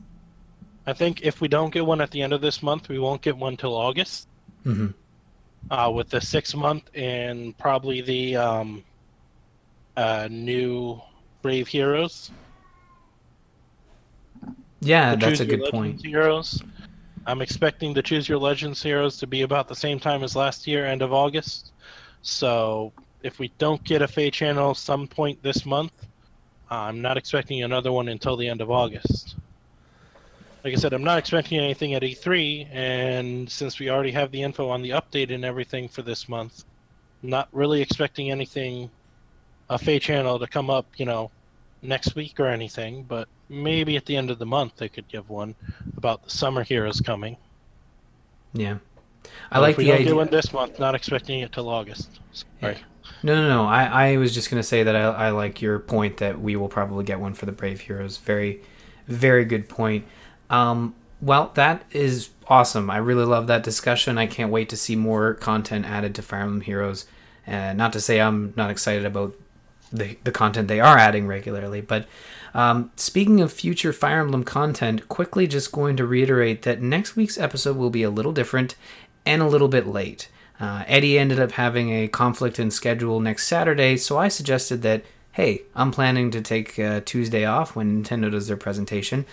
I think if we don't get one at the end of this month, we won't get one till August. Mm-hmm uh, with the six month and probably the um, uh, new Brave Heroes. Yeah, the that's Choose a good point. Heroes. I'm expecting the Choose Your Legends Heroes to be about the same time as last year, end of August. So if we don't get a Feh channel some point this month, I'm not expecting another one until the end of August like I said, I'm not expecting anything at E3, and since we already have the info on the update and everything for this month, not really expecting anything, a Feh channel to come up, you know, next week or anything, but maybe at the end of the month they could give one about the summer heroes coming. Yeah, I but like if we the don't idea. Get one this month. Not expecting it till August. Sorry. Yeah. No, no, no. I, I was just gonna say that I, I like your point that we will probably get one for the Brave Heroes. Very, very good point. Um, well, that is awesome. I really love that discussion. I can't wait to see more content added to Fire Emblem Heroes. And not to say I'm not excited about the, the content they are adding regularly, but um, speaking of future Fire Emblem content, quickly just going to reiterate that next week's episode will be a little different and a little bit late. Uh, Eddie ended up having a conflict in schedule next Saturday, so I suggested that, hey, I'm planning to take uh, Tuesday off when Nintendo does their presentation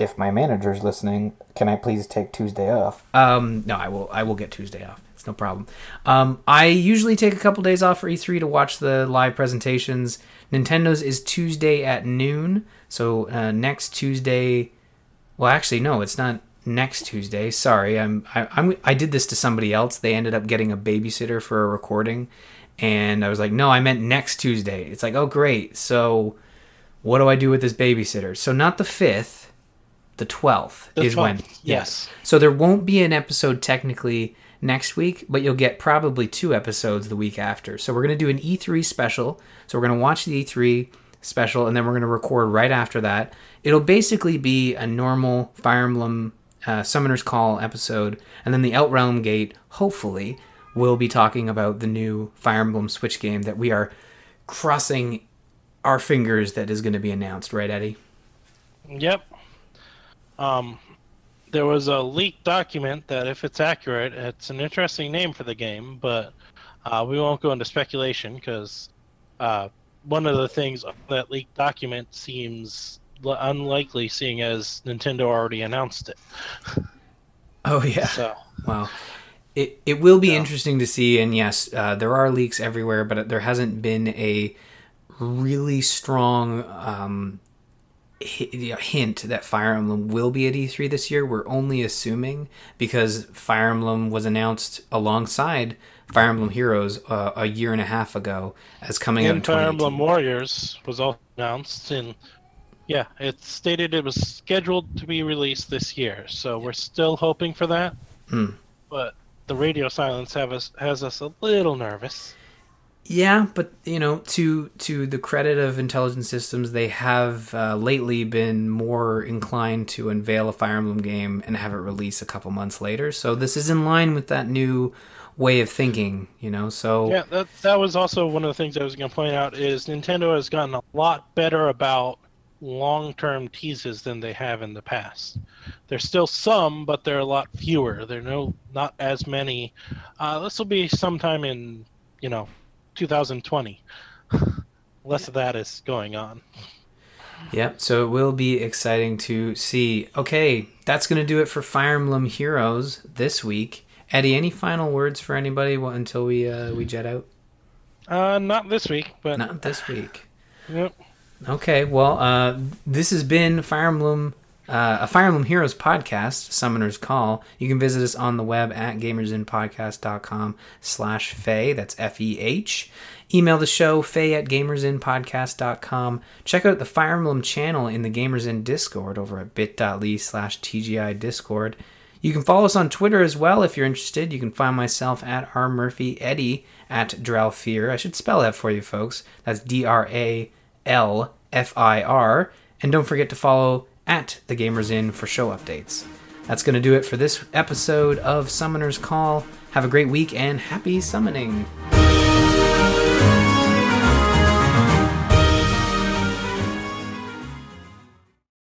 if my manager's listening, can I please take Tuesday off? Um, no, I will. I will get Tuesday off. It's no problem. Um, I usually take a couple days off for E3 to watch the live presentations. Nintendo's is Tuesday at noon, so uh, next Tuesday. Well, actually, no, it's not. next Tuesday. Sorry, I'm I, I'm I did this to somebody else. They ended up getting a babysitter for a recording, and I was like, no, I meant next Tuesday. It's like, oh great. So, what do I do with this babysitter? So not the fifth, the twelfth The is when. 12th, yes. So there won't be an episode technically next week, but you'll get probably two episodes the week after. So we're gonna do an E3 special. So we're gonna watch the E3 special, and then we're gonna record right after that. It'll basically be a normal Fire Emblem uh, Summoner's Call episode, and then the Outrealm Gate. Hopefully, will be talking about the new Fire Emblem Switch game that we are crossing our fingers that is going to be announced. Right, Eddie? Yep. Um, there was a leaked document that, if it's accurate, it's an interesting name for the game, but uh, we won't go into speculation because uh, one of the things that leaked document seems l- unlikely, seeing as Nintendo already announced it. Oh yeah. So Wow. It, it will be Yeah. interesting to see, and yes, uh, there are leaks everywhere, but there hasn't been a really strong um, hi- you know, hint that Fire Emblem will be at E3 this year. We're only assuming because Fire Emblem was announced alongside Fire Emblem Heroes uh, a year and a half ago as coming out in Fire 2018. Emblem Warriors was also announced, and yeah, it stated it was scheduled to be released this year. So we're still hoping for that. Hmm. But the radio silence have us has us a little nervous. Yeah, but you know, to to the credit of Intelligent Systems, they have uh, lately been more inclined to unveil a Fire Emblem game and have it release a couple months later. So this is in line with that new way of thinking, you know. So Yeah, that that was also one of the things I was going to point out is Nintendo has gotten a lot better about long-term teases than they have in the past. There's still some, but they're a lot fewer. There are no not as many. Uh, this will be sometime in you know 2020. Less of that is going on. Yep, so it will be exciting to see. Okay, that's going to do it for Fire Emblem Heroes this week. Eddie, any final words for anybody until we uh, we jet out? Uh, not this week, but Not this week. yep. Okay, well, uh, this has been Fire Emblem, uh, a Fire Emblem Heroes podcast, Summoner's Call. You can visit us on the web at gamersinpodcast.com slash Feh. That's F-E-H. Email the show, Feh at gamersinpodcast.com. Check out the Fire Emblem channel in the Gamers Inn Discord over at bit.ly slash TGI Discord. You can follow us on Twitter as well if you're interested. You can find myself at R. Murphy, Eddie at Dralfir. I should spell that for you folks. That's D R A L F I R. And don't forget to follow at the Gamers Inn for show updates. That's going to do it for this episode of Summoner's Call. Have a great week and happy summoning.